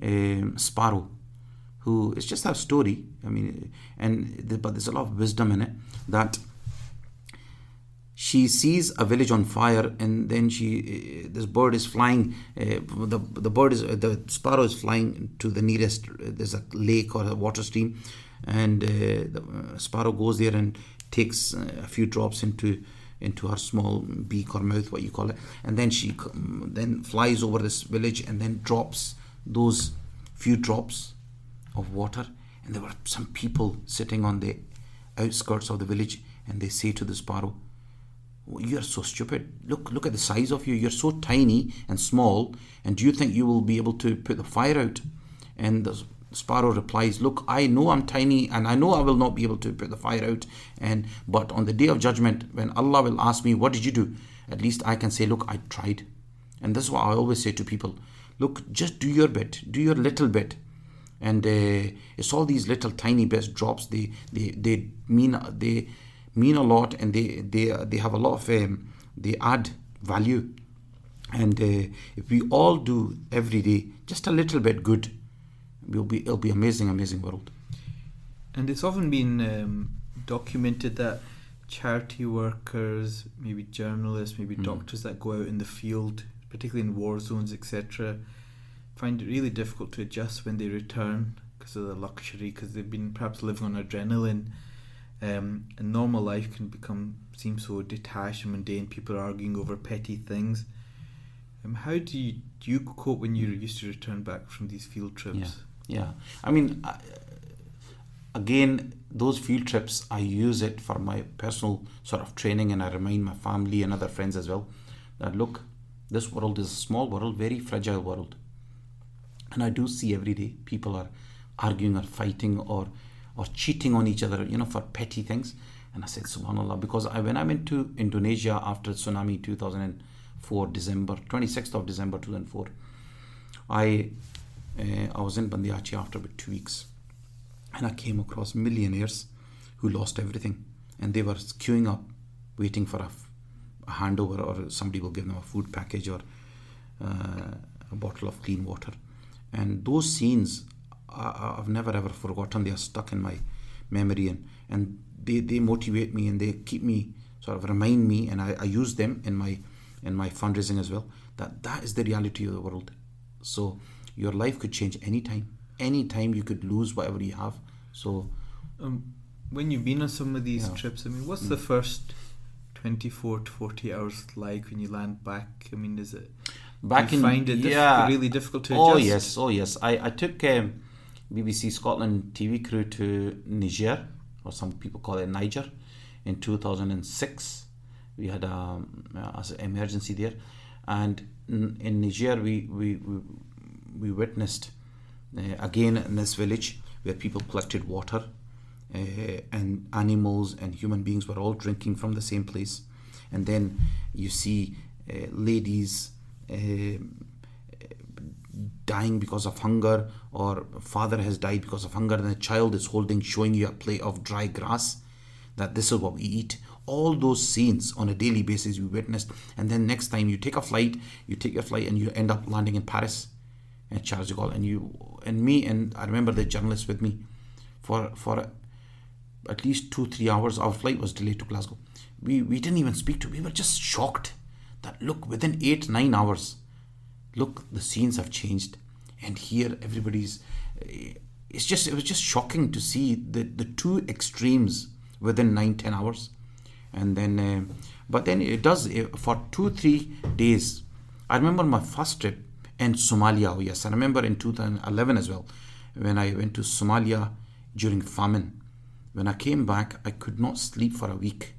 um, sparrow, who it's just a story. I mean, and but there's a lot of wisdom in it that she sees a village on fire and then she this bird is flying uh, the the bird is the sparrow is flying to the nearest there's a lake or a water stream and uh, the sparrow goes there and takes uh, a few drops into into her small beak or mouth what you call it and then she then flies over this village and then drops those few drops of water and there were some people sitting on the outskirts of the village and they say to the sparrow you're so stupid. Look, look at the size of you. You're so tiny and small. And do you think you will be able to put the fire out? And the sparrow replies, Look, I know I'm tiny, and I know I will not be able to put the fire out. And but on the day of judgment, when Allah will ask me, What did you do? At least I can say, Look, I tried. And this is what I always say to people. Look, just do your bit. Do your little bit. And uh, it's all these little tiny best drops. They they they mean they mean a lot and they they they have a lot of um, they add value and uh, if we all do every day just a little bit good we'll be it'll be amazing amazing world and it's often been um, documented that charity workers maybe journalists maybe mm. doctors that go out in the field particularly in war zones etc find it really difficult to adjust when they return because of the luxury because they've been perhaps living on adrenaline um, and normal life can become seem so detached and mundane. People are arguing over petty things. Um, how do you do you cope when you're used to return back from these field trips? Yeah, yeah. I mean, again, those field trips, I use it for my personal sort of training, and I remind my family and other friends as well that look, this world is a small world, very fragile world, and I do see every day people are arguing or fighting or or cheating on each other, you know, for petty things. And I said, Subhanallah, because I, when I went to Indonesia after tsunami 2004, December, 26th of December 2004, I, uh, I was in Banda Aceh after about two weeks. And I came across millionaires who lost everything. And they were queuing up, waiting for a, a handover or somebody will give them a food package or uh, a bottle of clean water. And those scenes I, have never ever forgotten. They are stuck in my memory and, and they, they motivate me and they keep me sort of remind me and I, I use them in my in my fundraising as well that that is the reality of the world. So your life could change anytime. Anytime you could lose whatever you have. So um, when you've been on some of these yeah. trips, I mean, what's mm. the first 24 to 40 hours like when you land back? I mean, is it back in find it yeah, really difficult to oh, adjust? Oh yes, oh yes. I I took um, BBC Scotland TV crew to Niger, or some people call it Niger, in 2006. We had um, an emergency there, and in, in Niger we we we, we witnessed uh, again in this village where people collected water, uh, and animals and human beings were all drinking from the same place, and then you see uh, ladies. Uh, dying because of hunger or father has died because of hunger and the child is holding showing you a plate of dry grass that this is what we eat. All those scenes on a daily basis we witnessed. And then next time you take a flight you take your flight and you end up landing in paris and charles de gaulle and you and me and i remember the journalist with me for for at least two three hours. Our flight was delayed to glasgow. We we didn't even speak to we were just shocked that look within eight nine hours look the scenes have changed. And here everybody's eh, it's just it was just shocking to see the the two extremes within nine ten hours. And then uh, but then it does uh, for two three days i remember my first trip in somalia oh yes i remember in 2011 as well when i went to somalia during famine when i came back i could not sleep for a week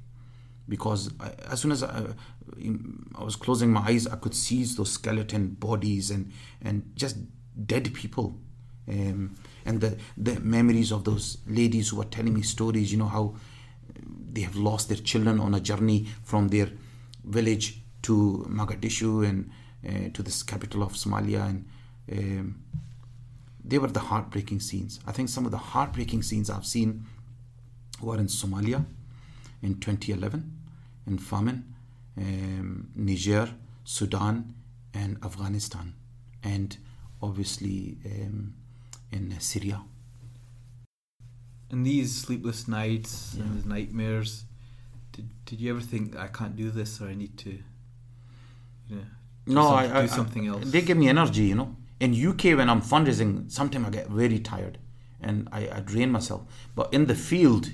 because I, as soon as I, I was closing my eyes, I could see those skeleton bodies and and just dead people, um, and the the memories of those ladies who were telling me stories. You know how they have lost their children on a journey from their village to Mogadishu and uh, to this capital of Somalia, and um, they were the heartbreaking scenes. I think some of the heartbreaking scenes I've seen were in Somalia in 2011 in famine, um, Niger, Sudan, and Afghanistan, and obviously um, in Syria In these sleepless nights Yeah. and these nightmares, did did you ever think I can't do this or I need to, you know, No, some- I, I do something else? They give me energy, you know. In UK, when I'm fundraising, sometimes I get very tired and I, I drain myself. But in the field,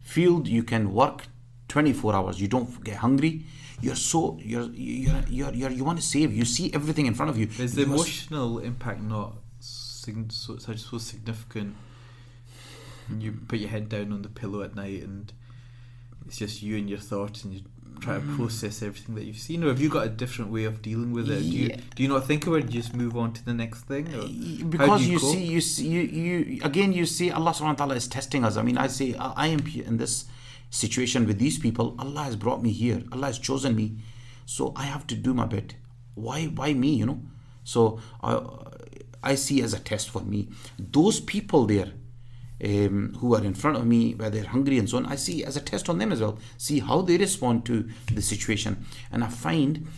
field you can work 24 hours. You don't get hungry. You're so you're you're you're, you're you want to save. You see everything in front of you. Is the You emotional impact not sig- so, such so significant? You put your head down on the pillow at night, and it's just you and your thoughts, and you try Mm. to process everything that you've seen. Or have you got a different way of dealing with it? Do you do you not think about it? You just move on to the next thing? Because you, you, see you see you, you again you see Allah subhanahu wa ta'ala is testing us. I mean I say I, I am in this situation with these people. Allah has brought me here. Allah has chosen me. So I have to do my bit. Why why me, you know? So I I see as a test for me. Those people there um, who are in front of me, where they're hungry and so on, I see as a test on them as well. See how they respond to the situation. And I find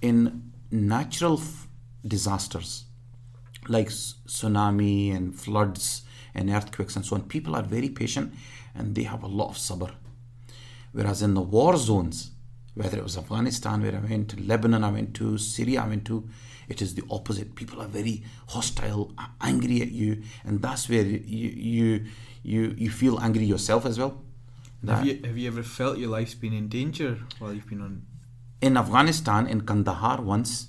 in natural f- disasters, like tsunami and floods and earthquakes and so on, people are very patient and they have a lot of sabr. Whereas in the war zones, whether it was Afghanistan, where I went to Lebanon, I went to Syria, I went to, it is the opposite. People are very hostile, angry at you, and that's where you you you, you feel angry yourself as well. have you have you ever felt your life's been in danger while you've been on? in Afghanistan, in Kandahar once,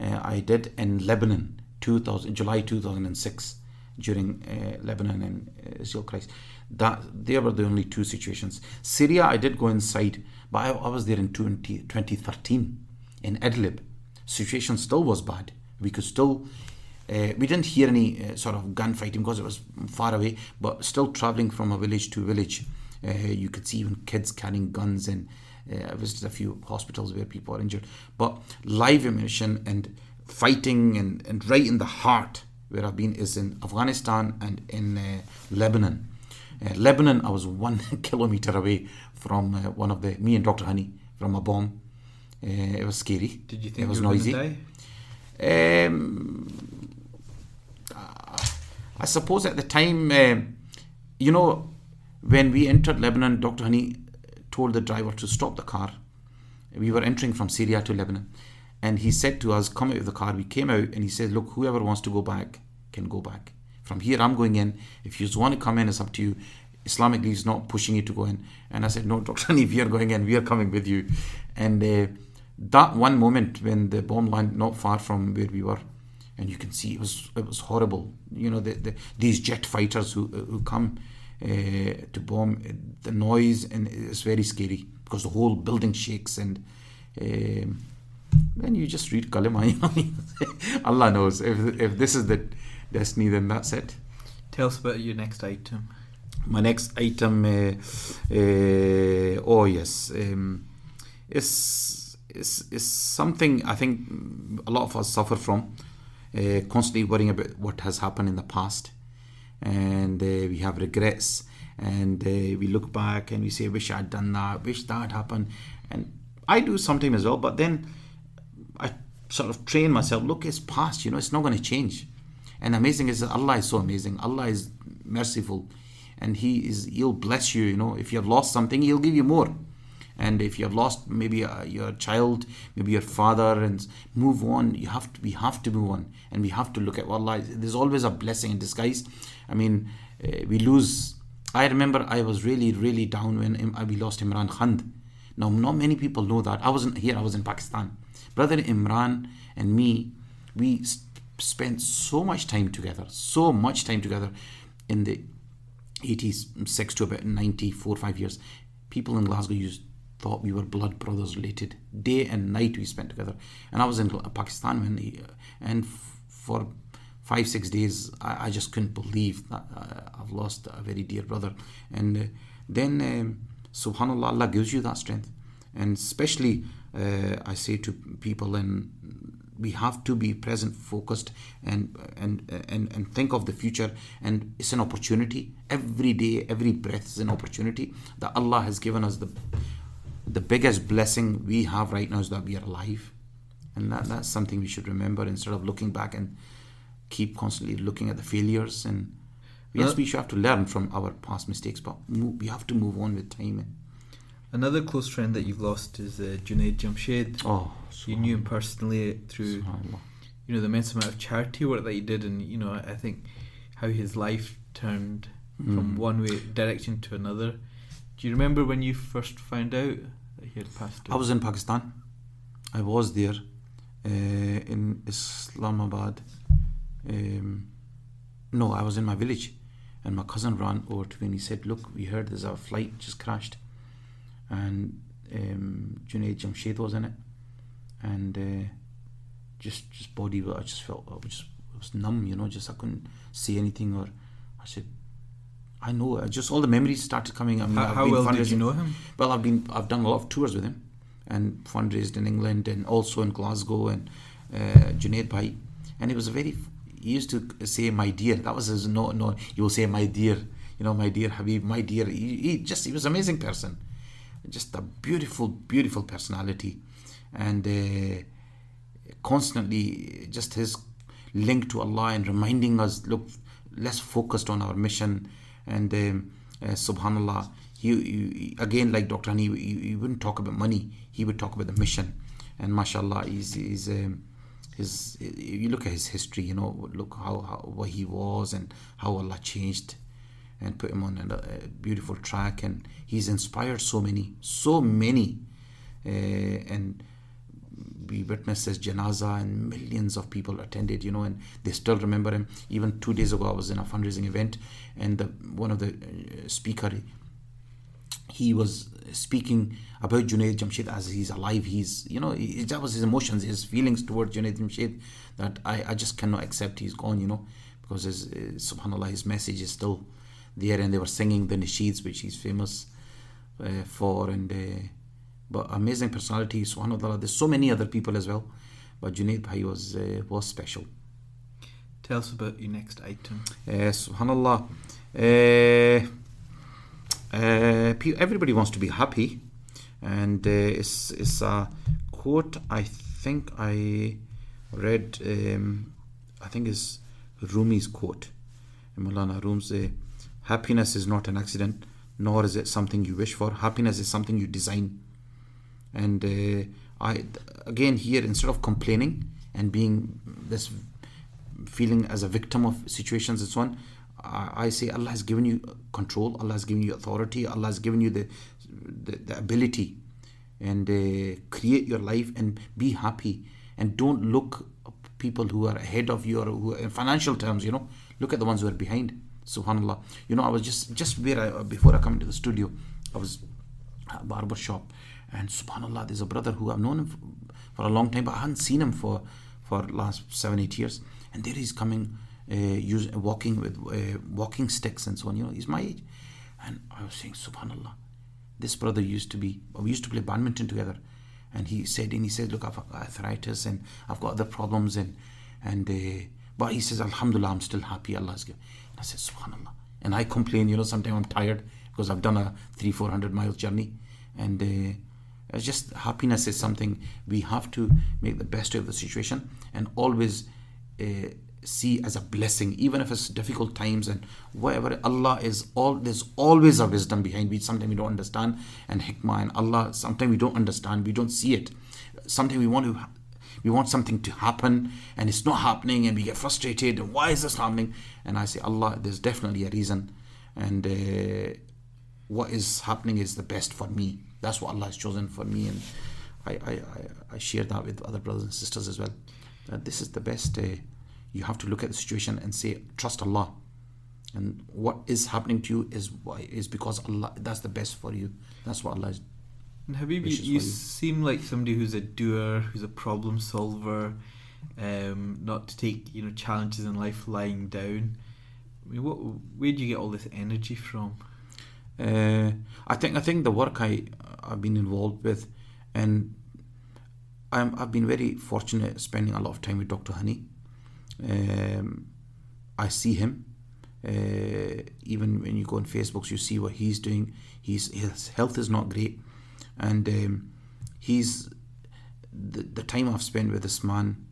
uh, I did in Lebanon, 2000, July 2006, during uh, Lebanon and uh, Israel Christ. That they were the only two situations. Syria, I did go inside, but I, I was there in 20, 2013 in Idlib. Situation still was bad. We could still. Uh, we didn't hear any uh, sort of gunfighting because it was far away, but still traveling from a village to village, uh, you could see even kids carrying guns and uh, I visited a few hospitals where people are injured. But live ammunition and fighting and, and right in the heart where I've been is in Afghanistan and in uh, Lebanon. Uh, Lebanon, I was one kilometer away from one of the, me and Dr. Hani, from a bomb. Uh, it was scary. Did you think it was noisy? Um, I suppose at the time, um you know, when we entered Lebanon, Dr. Hani told the driver to stop the car. We were entering from Syria to Lebanon. And he said to us, Come out of the car. We came out and he said, Look, whoever wants to go back can go back. From here, I'm going in. If you just want to come in, it's up to you. Islamic League is not pushing you to go in. And I said, No, Dr. Hani, we are going in. We are coming with you. And uh, that one moment when the bomb landed not far from where we were, and you can see it was it was horrible. You know, the, the, these jet fighters who who come uh, to bomb, the noise and it's very scary because the whole building shakes and. Um, then you just read kalima. Allah knows if if this is the destiny, then that's it. Tell us about your next item. My next item, uh, uh, oh yes, um, is is is something I think a lot of us suffer from. Uh, constantly worrying about what has happened in the past, and uh, we have regrets, and uh, we look back and we say, "Wish I'd done that. Wish that happened." And I do sometimes as well, but then I sort of train myself. Look, it's past. You know, it's not going to change. And amazing is that Allah is so amazing. Allah is merciful, and He is. He'll bless you. You know, if you have lost something, He'll give you more. And if you have lost maybe uh, your child, maybe your father, and move on. You have to. We have to move on, and we have to look at Allah. There's always a blessing in disguise. I mean, uh, we lose. I remember I was really, really down when we lost Imran Khan. Now, not many people know that. I wasn't here. I was in Pakistan. Brother Imran and me, we spent so much time together, so much time together in the 86 to about 94, 5 years. People in Glasgow used thought we were blood brothers related. Day and night we spent together. And I was in Pakistan when he, and f- for five, six days, I, I just couldn't believe that uh, I've lost a very dear brother. And uh, then, um, subhanAllah, Allah gives you that strength. And especially, uh, I say to people, and we have to be present, focused, and, and and and think of the future. And it's an opportunity. Every day, every breath is an opportunity that Allah has given us. The the biggest blessing we have right now is that we are alive, and that that's something we should remember instead of looking back and keep constantly looking at the failures and Yes, Uh, we should have to learn from our past mistakes, but move, we have to move on with time. And, Another close friend that you've lost is uh, Junaid Jamshed. oh, You knew him personally through subhanallah. you know the immense amount of charity work that he did, and you know I think how his life turned from Mm. one way direction to another. Do you remember when you first found out that he had passed I was in Pakistan. I was there uh, in Islamabad. Um, no, I was in my village, and my cousin ran over to me and he said, "Look, we heard there's a flight just crashed, and um, Junaid Jamshed was in it, and uh, just just body. I just felt I was just I was numb, you know. Just I couldn't see anything, or I said." I know. Just all the memories started coming. I mean, how how well did you know him? well, I've been I've done a lot of tours with him, and fundraised in England and also in Glasgow and uh, Junaid Bhai, and it was a very. He used to say "my dear." That was his no no. He will say "my dear," you know, "my dear Habib," "my dear." He, he just he was an amazing person, just a beautiful beautiful personality, and uh, constantly just his link to Allah and reminding us, look, less focused on our mission. And um, uh, Subhanallah, he, he again like Dr. Hani, he, he wouldn't talk about money. He would talk about the mission. And mashallah, he's, he's um, his. You look at his history, you know, look how, how what he was and how Allah changed and put him on a, a beautiful track. And he's inspired so many, so many. Uh, and we witnessed his janaza and millions of people attended you know and they still remember him even two days ago i was in a fundraising event and the one of the uh, speaker he was speaking about Junaid Jamshed as he's alive. He's, you know, he, that was his emotions, his feelings towards Junaid Jamshed that I, I just cannot accept he's gone, you know, because his, subhanAllah, his message is still there and they were singing the nasheeds, which he's famous uh, for. And, uh, but amazing personality, subhanAllah. There's so many other people as well, but Junaid Bhai was, uh, was special. Tell us about your next item. Uh, subhanallah. Uh, uh, everybody wants to be happy, and uh, it's it's a quote I think I read. Um, I think is Rumi's quote. Mulana Rumi say, "Happiness is not an accident, nor is it something you wish for. Happiness is something you design." And uh, I again here instead of complaining and being this feeling as a victim of situations and so on I I say Allah has given you control Allah has given you authority Allah has given you the the, the ability and uh, create your life and be happy. And don't look people who are ahead of you or who in financial terms you know look at the ones who are behind. Subhanallah. You know I was just just where I, before I come into the studio I was at barber shop and subhanallah there's a brother who I've known him for, a long time but I hadn't seen him for for last seven eight years. And there he's coming uh, use, walking with uh, walking sticks and so on. You know he's my age. And I was saying subhanallah this brother used to be we used to play badminton together. And he said and he said look I've got arthritis and I've got other problems and and uh, but he says alhamdulillah I'm still happy Allah's given. I said subhanallah. And I complain you know sometimes I'm tired because I've done a three four hundred mile journey. And uh, it's just happiness is something we have to make the best of the situation and always uh, see as a blessing even if it's difficult times and whatever. Allah is all there's always a wisdom behind. We sometimes we don't understand and hikmah and allah sometimes we don't understand we don't see it. Sometimes we want to we want something to happen and it's not happening and we get frustrated and why is this happening? And i say allah there's definitely a reason and uh, what is happening is the best for me that's what allah has chosen for me and i i, I, I share that with other brothers and sisters as well that this is the best uh, you have to look at the situation and say trust allah and what is happening to you is why is because allah that's the best for you that's what allah is And Habib, you, Wishes you for you. seem like somebody who's a doer, who's a problem solver, um, not to take you know challenges in life lying down. I mean, what where do you get all this energy from? Uh, I think I think the work I I've been involved with, and I'm I've been very fortunate spending a lot of time with Dr. Hani. Um, I see him. Uh, even when you go on Facebook, you see what he's doing. He's his health is not great, and um, he's the the time I've spent with this man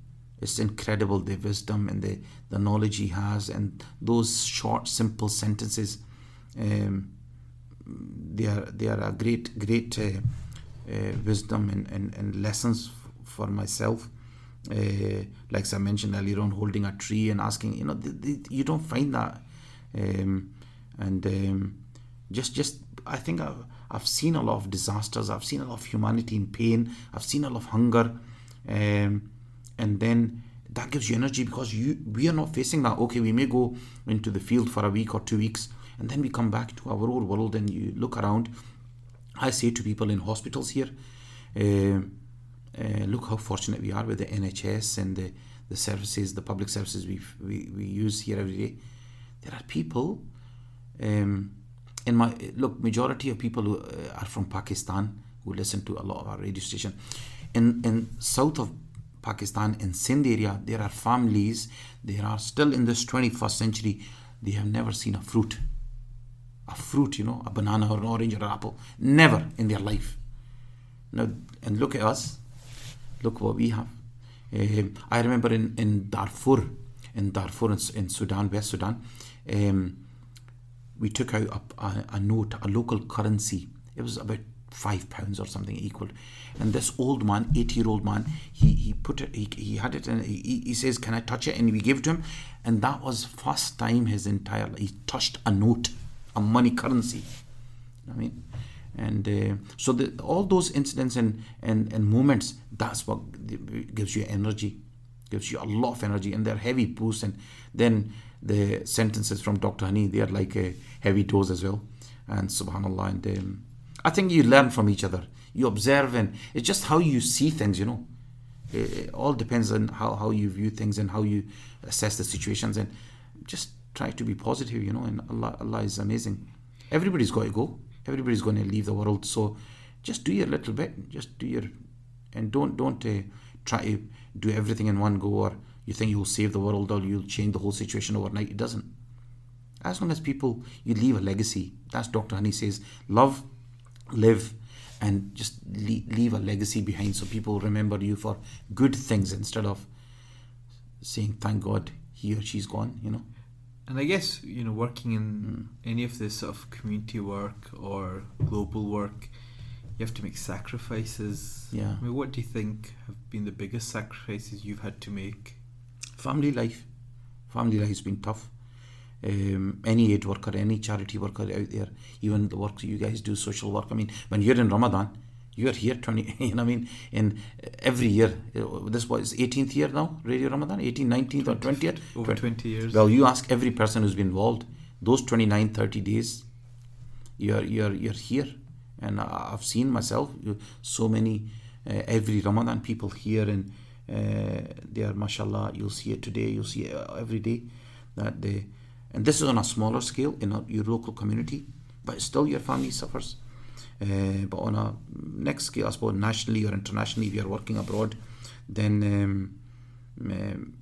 it's incredible the wisdom and the, the knowledge he has and those short simple sentences um, they are they are a great great uh, uh, wisdom and, and, and lessons for myself. Uh, like I mentioned earlier on holding a tree and asking you know the, the, you don't find that. Um, and um, just just I think I've, I've seen a lot of disasters. I've seen a lot of humanity in pain. I've seen a lot of hunger. Um, and then that gives you energy because you we are not facing that. Okay we may go into the field for a week or two weeks and then we come back to our old world and you look around. I say to people in hospitals here uh, uh, look how fortunate we are with the NHS and the, the services the public services we we, we use here every day. There are people um, in my look majority of people who, uh, are from Pakistan who listen to a lot of our radio station. In in south of Pakistan in Sindh area there are families they are still in this 21st century they have never seen a fruit a fruit you know a banana or an orange or an apple. Never in their life. Now and look at us. Look what we have. Um, I remember in, in Darfur in Darfur in, in Sudan West Sudan um, we took out a, a, a note a local currency. It was about five pounds or something equal. And this old man 80 year old man he he put it he, he had it and he, he says can i touch it? And we gave it to him. And that was first time his entire he touched a note a money currency you know i mean and uh, so the, all those incidents and, and and moments that's what gives you energy gives you a lot of energy and they're heavy boosts and then the sentences from dr hani they are like a heavy dose as well and subhanallah and um, I think you learn from each other. You observe, and it's just how you see things, you know. It, all depends on how, how you view things and how you assess the situations, and just try to be positive, you know. And Allah, Allah is amazing. Everybody's got to go. Everybody's going to leave the world. So just do your little bit. Just do your, and don't don't uh, try to do everything in one go, or you think you'll save the world or you'll change the whole situation overnight. It doesn't. As long as people, you leave a legacy. That's Dr. Hani says, love live and just leave a legacy behind so people remember you for good things instead of saying thank god he or she's gone you know and i guess you know working in mm. any of this sort of community work or global work you have to make sacrifices. Yeah. I mean, what do you think have been the biggest sacrifices you've had to make? Family life. Family life has been tough. Um, any aid worker, any charity worker out there, even the work you guys do, social work. I mean, when you're in Ramadan, you're here 20, you know I mean, in every year, uh, this was 18th year now, Radio Ramadhan, 18, 19th 20, or 20th? Over 20 years. Well, you ask every person who's been involved, those 29, 30 days, you're, you're, you're here. And I've seen myself, so many, uh, every Ramadan people here and uh, they are, mashallah, you'll see it today, you'll see it every day, that they, and this is on a smaller scale in a, your local community, but still your family suffers. Uh, but on a next scale, I suppose nationally or internationally, if you're working abroad, then um, um,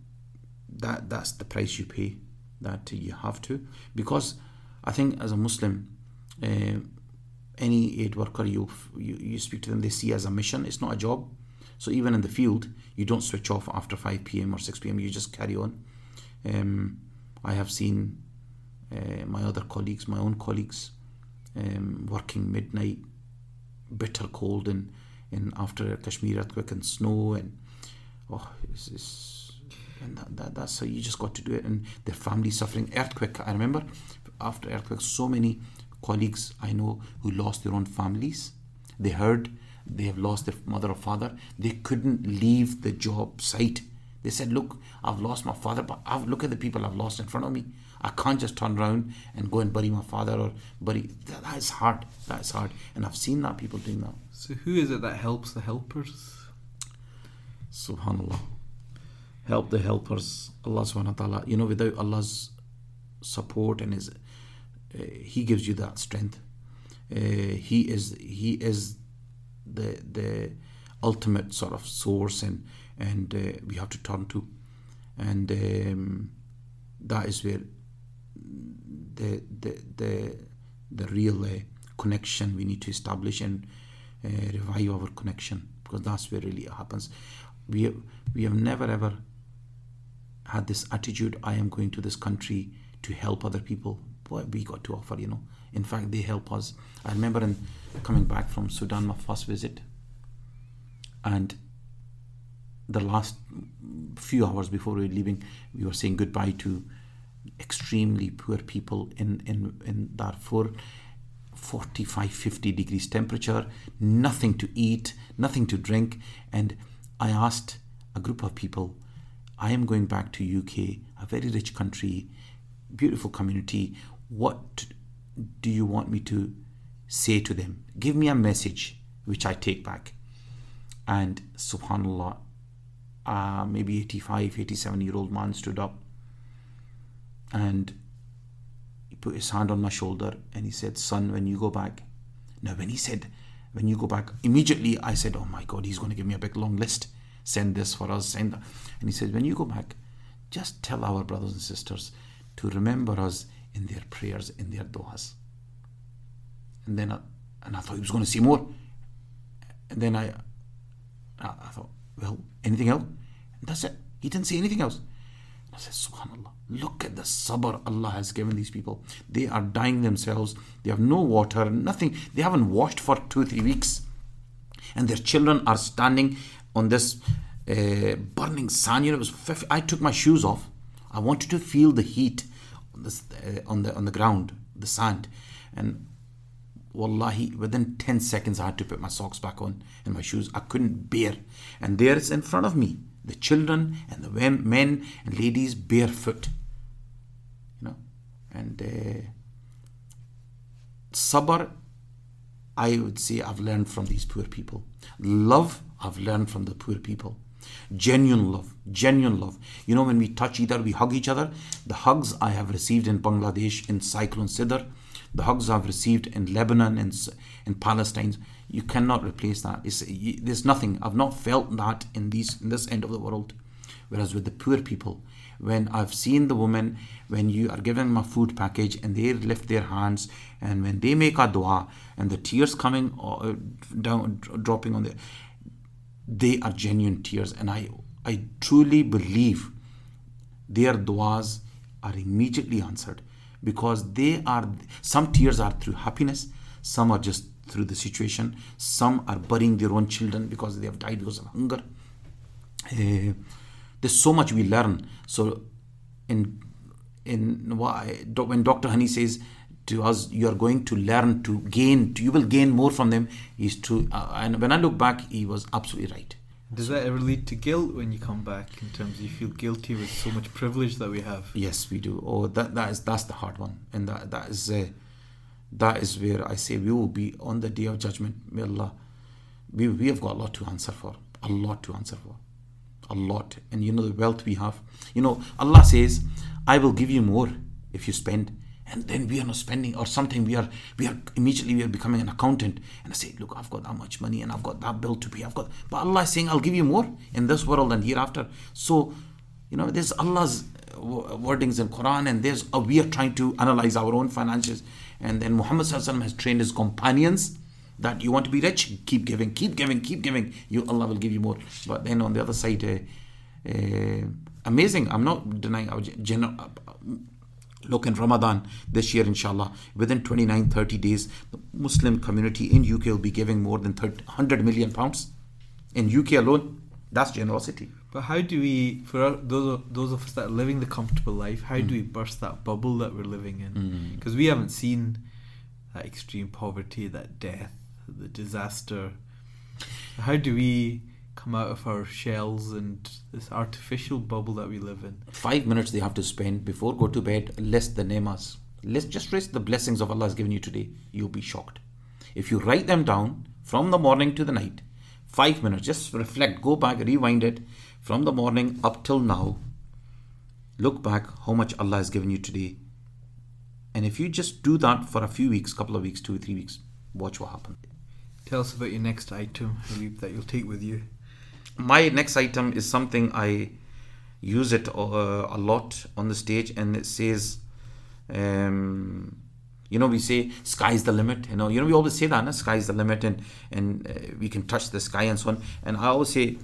that that's the price you pay. That you have to, because I think as a Muslim, uh, any aid worker you, you you speak to them, they see as a mission. It's not a job. So even in the field, you don't switch off after 5 p.m. or 6 p.m. You just carry on. Um, I have seen uh, my other colleagues, my own colleagues, um, working midnight, bitter cold, and, and after Kashmir earthquake and snow, and oh, it's, it's and that, that, that's how you just got to do it. And their family suffering. Earthquake, I remember after earthquake, so many colleagues I know who lost their own families. They heard they have lost their mother or father. They couldn't leave the job site. They said, "Look, I've lost my father, but I've, look at the people I've lost in front of me. I can't just turn around and go and bury my father or bury. That, that is hard. That is hard. And I've seen that people doing that. So who is it that helps the helpers? Subhanallah. Help the helpers. Allah subhanahu wa ta'ala. You know, without Allah's support and His, uh, He gives you that strength. Uh, he is He is the the ultimate sort of source and and uh, we have to turn to and um, that is where the the the, the real uh, connection we need to establish and uh, revive our connection because that's where really it happens. We have, we have never ever had this attitude I am going to this country to help other people. Boy, we got to offer, you know. In fact, they help us. I remember in coming back from Sudan, my first visit, and the last few hours before we were leaving, we were saying goodbye to extremely poor people in, in, in Darfur. 45 50 degrees temperature nothing to eat nothing to drink. And i asked a group of people i am going back to uk a very rich country beautiful community. What do you want me to say to them? Give me a message which i take back. And subhanallah uh, maybe 85 87 year old man stood up and he put his hand on my shoulder and he said son when you go back now when he said when you go back immediately i said oh my god he's going to give me a big long list. Send this for us send that. And he said when you go back just tell our brothers and sisters to remember us in their prayers in their du'as. And then I, and I thought he was going to say more. And then I I thought well anything else? And that's it. He didn't say anything else. I said, Subhanallah, look at the sabr Allah has given these people. They are dying themselves. They have no water, nothing. They haven't washed for two, three weeks. And their children are standing on this uh, burning sand. You know, was 50, I took my shoes off. I wanted to feel the heat on, this, uh, on, the, on the ground, the sand. And wallahi, within 10 seconds, I had to put my socks back on and my shoes. I couldn't bear. And there it's in front of me the children and the men and ladies barefoot and uh, sabr i would say i've learned from these poor people love i've learned from the poor people genuine love genuine love you know when we touch each other we hug each other the hugs i have received in bangladesh in cyclone sidr the hugs i've received in lebanon and in palestine you cannot replace that. It's, there's nothing. I've not felt that in these in this end of the world. Whereas with the poor people, when I've seen the women, when you are giving them a food package and they lift their hands, and when they make a dua and the tears coming uh, down, dropping on the, they are genuine tears, and I I truly believe their duas are immediately answered because they are some tears are through happiness, some are just through the situation. Some are burying their own children because they have died because of hunger. Uh, there's so much we learn. So, in in when Dr. Hani says to us, you are going to learn to gain, you will gain more from them. Is true. Uh, and when I look back, he was absolutely right. Does that ever lead to guilt when you come back? In terms, of you feel guilty with so much privilege that we have. Yes, we do. Oh, that that is that's the hard one, and that that is. Uh, that is where I say we will be on the day of judgment. May Allah, we, we have got a lot to answer for. A lot to answer for. A lot. And you know the wealth we have. You know, Allah says, I will give you more if you spend. And then we are not spending, or sometimes we are we are immediately we are becoming an accountant. And I say, Look, I've got that much money and I've got that bill to pay. I've got but Allah is saying, I'll give you more in this world and hereafter. So, you know, there's Allah's wordings in Quran and there's uh, we are trying to analyze our own finances and then Muhammad has trained his companions that you want to be rich, keep giving, keep giving, keep giving. You Allah will give you more. But then on the other side, uh, uh, amazing. I'm not denying our general. Uh, look in Ramadan this year, inshallah, within 29 30 days, the Muslim community in UK will be giving more than 30, 100 million pounds. In UK alone, that's generosity. But how do we, for those of, those of us that are living the comfortable life, how mm. do we burst that bubble that we're living in? Because mm. we haven't seen that extreme poverty, that death, the disaster. How do we come out of our shells and this artificial bubble that we live in? Five minutes they have to spend before go to bed, list the namas. Let's just list the blessings of Allah has given you today. You'll be shocked. If you write them down from the morning to the night, five minutes, just reflect, go back, rewind it from the morning up till now. Look back how much Allah has given you today. And if you just do that for a few weeks, couple of weeks, two or three weeks, watch what happens. Tell us about your next item, that you'll take with you. My next item is something I use it uh, a lot on the stage, and it says, um, you know we say sky's the limit you know you know we always say that no? sky's the limit and and uh, we can touch the sky and so on and i always say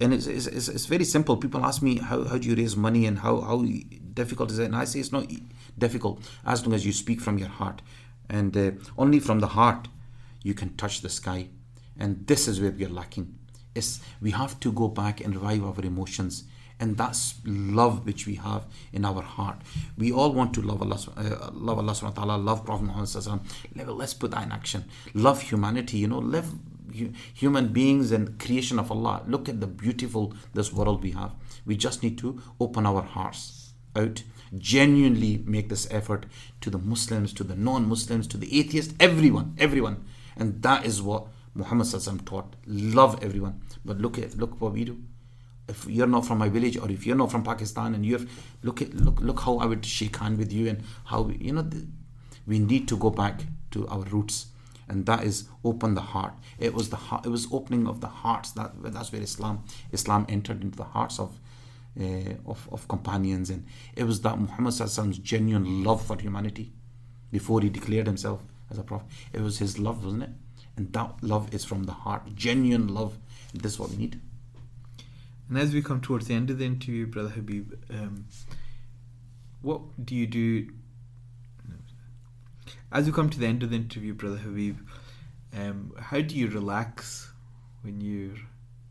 and it's, it's, it's, very simple. People ask me how, how do you raise money and how, how difficult is it, and I say it's not difficult as long as you speak from your heart, and uh, only from the heart you can touch the sky, and this is where we are lacking. Is we have to go back and revive our emotions and that's love which we have in our heart. We all want to love Allah, uh, love Allah subhanahu wa ta'ala, love Prophet Muhammad. Let's put that in action. Love humanity, you know, love human beings and creation of Allah. Look at the beautiful this world we have. We just need to open our hearts out, genuinely make this effort to the Muslims, to the non-Muslims, to the atheists, everyone, everyone, and that is what Muhammad taught. Love everyone, but look at look what we do. If you're not from my village or if you're not from Pakistan and you're look at look look how I would shake hand with you and how we, you know the, we need to go back to our roots. And that is open the heart. It was the heart it was opening of the hearts that that's where Islam Islam entered into the hearts of uh, of, of companions. And it was that Muhammad Sallallahu genuine love for humanity before he declared himself as a prophet it was his love wasn't it and that love is from the heart genuine love this is what we need And as we come towards the end of the interview, Brother Habib, um, what do you do? As we come to the end of the interview, Brother Habib, um, how do you relax when you're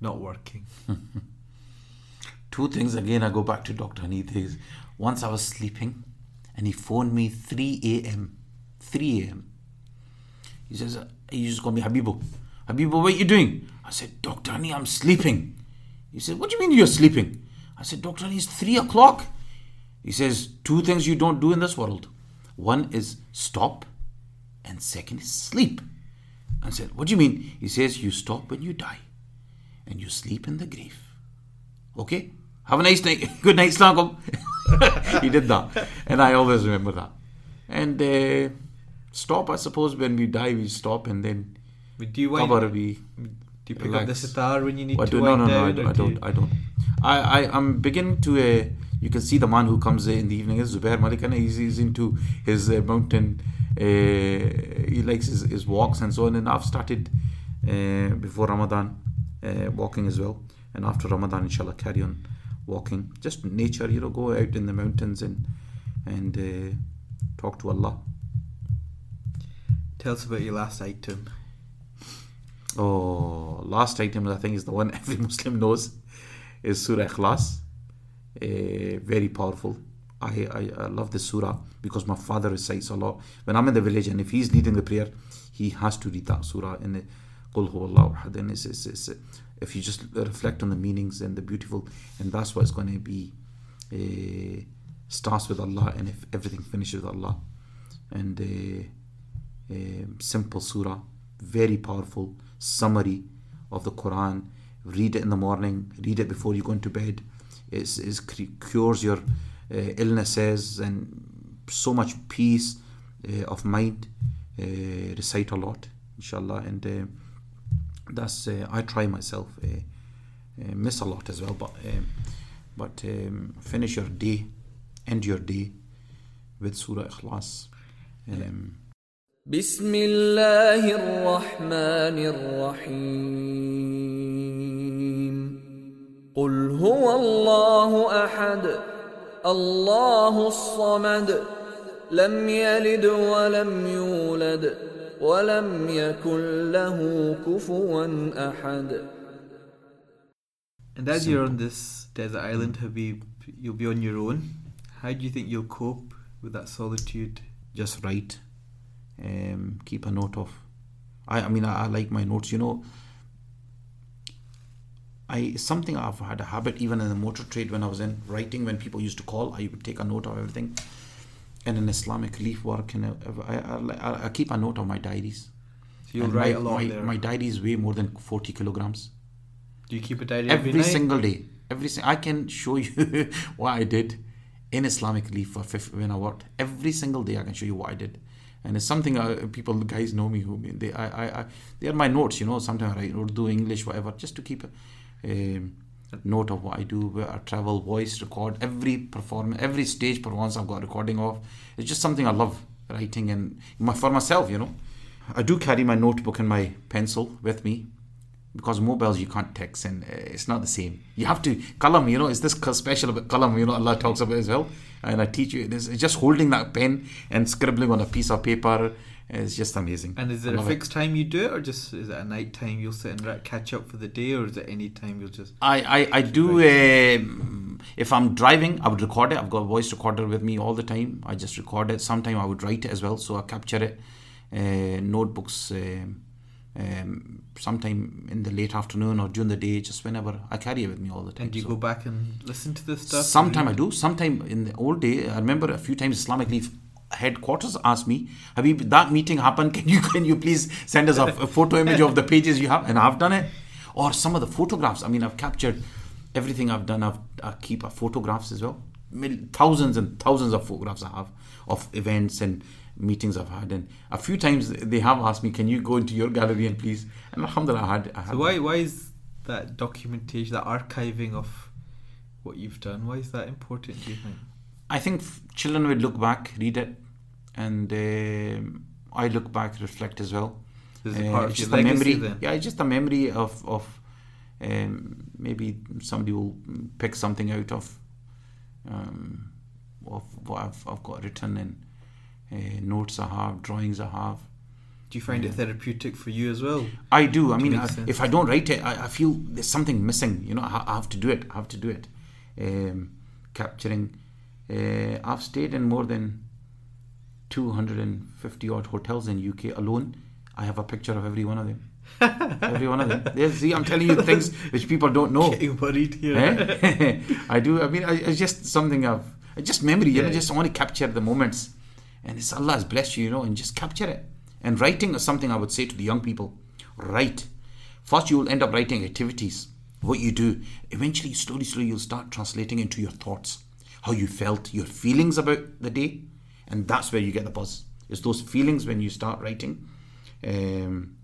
not working? Two things again, I go back to Dr. Hanith. Once I was sleeping and he phoned me 3 a.m. 3 a.m. He says, He just called me Habibu. Habibu, what are you doing? I said, Dr. Hani, I'm sleeping. He said, What do you mean you're sleeping? I said, Dr. Hani, it's 3 o'clock. He says, Two things you don't do in this world one is stop, and second is sleep. I said, What do you mean? He says, You stop when you die, and you sleep in the grave. Okay? Have a nice night. Good night, Slangum. he did that. And I always remember that. And uh, stop, I suppose, when we die, we stop and then But do you cover we. do you pick up the relax. sitar when you need to do, no, no, no, I, do- I don't. I don't. I, I, I'm beginning to. Uh, you can see the man who comes in the evening is Zubair Malikana. He's, he's into his uh, mountain. Uh, he likes his, his walks and so on. And I've started uh, before Ramadan uh, walking as well. And after Ramadan, inshallah, carry on walking. Just nature, you know, go out in the mountains and and uh, talk to Allah. Tell us about your last item. Oh, last item I think is the one every Muslim knows is Surah Ikhlas. Uh, very powerful. I, I, I love this surah because my father recites a lot. When I'm in the village and if he's leading the prayer, he has to read that surah in the Qul. And it's, it's, it's, if you just reflect on the meanings and the beautiful, and that's what it's going to be. Uh, starts with Allah and if everything finishes with Allah. And uh, simple surah, very powerful summary of the Quran. Read it in the morning, read it before you go into bed. It, cures your uh, illnesses and so much peace uh, of mind. Uh, recite a lot, inshallah, and that's uh, I try myself. Uh, uh, miss a lot as well, but um, but um, finish your day, end your day with Surah Ikhlas. Um, بسم الله الرحمن الرحيم قل هو الله احد الله الصمد لم يلد ولم يولد ولم يكن له كفوا احد And as you're on this desert island, Habib, you'll be on your own. How do you think you'll cope with that solitude? just write um, keep a note of I, I mean I, I like my notes you know. I something I've had a habit even in the motor trade when I was in writing when people used to call I would take a note of everything. And in Islamic Relief work and I, I, I, I keep a note of my diaries. So you'll write my, a lot my, there. my diaries weigh more than 40 kilograms. Do you keep a diary every, every, single day. Every I can show you what I did in Islamic Relief for when I worked. Every single day I can show you what I did and it's something uh, people guys know me who they I, I, I they are my notes you know sometimes I write Urdu English whatever just to keep a um, note of what I do where I travel voice record every performance every stage performance I've got a recording of it's just something I love writing and my, for myself you know I do carry my notebook and my pencil with me because mobiles you can't text and uh, it's not the same. You have to kalam. You know, is this special about kalam? You know, Allah talks about as well. And I teach you. It's it's just holding that pen and scribbling on a piece of paper. It's just amazing. And is I there a love it. fixed time you do it, or just is it a night time you'll sit and ra- catch up for the day, or is it any time you'll just? I, I, I do um, if I'm driving I would record it I've got a voice recorder with me all the time I just record it sometime I would write it as well so I capture it uh, notebooks um, um, sometime in the late afternoon or during the day just whenever I carry it with me all the time And do you So. go back and listen to this stuff? sometime I do. Sometime in the old day I remember a few times Islamic Relief headquarters asked me Habib that meeting happened? Can you can you please send us a, a photo image of the pages you have? And I've done it. Or some of the photographs. I mean I've captured everything I've done. I've, I keep photographs as well. Thousands and thousands of photographs I have of events and meetings I've had and a few times they have asked me can you go into your gallery and please and alhamdulillah I had, I had So why why is that documentation, that archiving of what you've done, why is that important? Do you think? I think f- children will look back, read it, and um I look back, reflect as well. Is Uh, part of it's your just a memory. then? Yeah, it's just a memory of of um, maybe somebody will pick something out of um, of what I've, I've got written and uh, notes I have, drawings I have. Do you find it therapeutic for you as well? I do. I mean, I, if I don't write it, I, I feel there's something missing. You know, I, I have to do it. I have to do it. Um, capturing. Uh, I've stayed in more than 250 odd hotels in UK alone. I have a picture of every one of them. every one of them. There, see, I'm telling you things which people don't know. Getting worried here. Eh? I do. I mean, I, it's just something I've. Just memory. You know, just I want to capture the moments, and it's Allah has blessed you, you know, and just capture it. And writing is something I would say to the young people: write. First, you will end up writing activities. What you do. Eventually, slowly, slowly, you'll start translating into your thoughts, how you felt, your feelings about the day, and that's where you get the buzz. It's those feelings when you start writing. Um,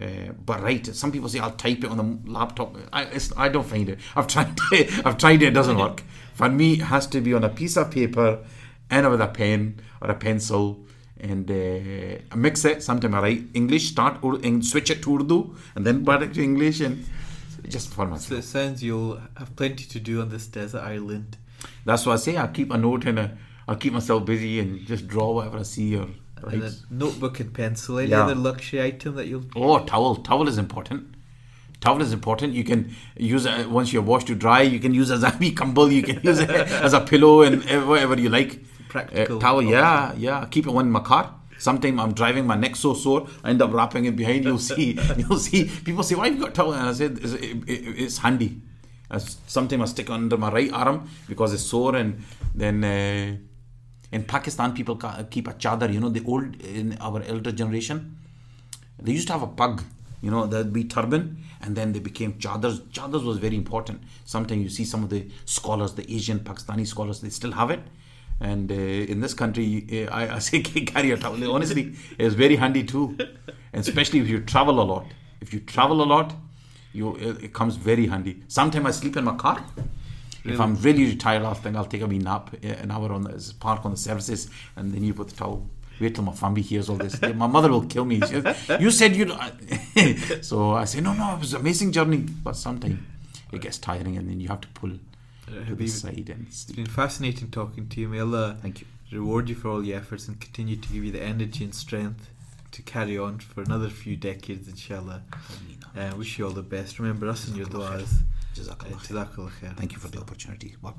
uh, but right, some people say I'll type it on the laptop. I, I don't find it. I've tried it. I've tried it. It doesn't work. For me, it has to be on a piece of paper and with a pen or a pencil, and uh, I mix it. Sometimes I write English, start and switch it to Urdu, and then back to English, and just for myself. So it sounds you'll have plenty to do on this desert island. That's what I say. I keep a note and a, I'll keep myself busy and just draw whatever I see or write. And a notebook and pencil. Any Yeah. other luxury item that you'll Oh, towel. Towel is important. Towel is important. You can use it once you're washed to dry. You can use it as a wee kambal. You can use it as a pillow and whatever you like. Practical Uh, towel, yeah, yeah. I keep it one in my car. Sometimes I'm driving, my neck so sore, I end up wrapping it behind. You'll see, you'll see. People say, "Why have you got towel?" And I said, "It's, it, it, it's handy." Sometimes I stick under my right arm because it's sore, and then. Uh, in Pakistan, people keep a chadar. You know, the old in our elder generation, they used to have a pug. You know, there'd be turban, and then they became chadars. Chadars was very important. Sometimes you see some of the scholars, the Asian Pakistani scholars, they still have it. And uh, in this country, uh, I, I say carry a towel. Honestly, it's very handy too, and especially if you travel a lot. If you travel a lot, you it, it comes very handy. Sometimes I sleep in my car. If I'm really tired, I'll think I'll take a wee nap, uh, an hour on the park on the services, and then you put the towel. Wait till my family hears all this. My mother will kill me. Says, you said you. so I say, no, no, it was an amazing journey, but sometimes it gets tiring, and then you have to pull to the Habib, side and It's been fascinating talking to you. May Allah Thank you. reward you for all your efforts and continue to give you the energy and strength to carry on for another few decades, inshallah. Uh, wish you all the best. Remember us in your du'as. Jazakallah Uh, khair. Jazakallah khair. Thank you for the opportunity. Wa.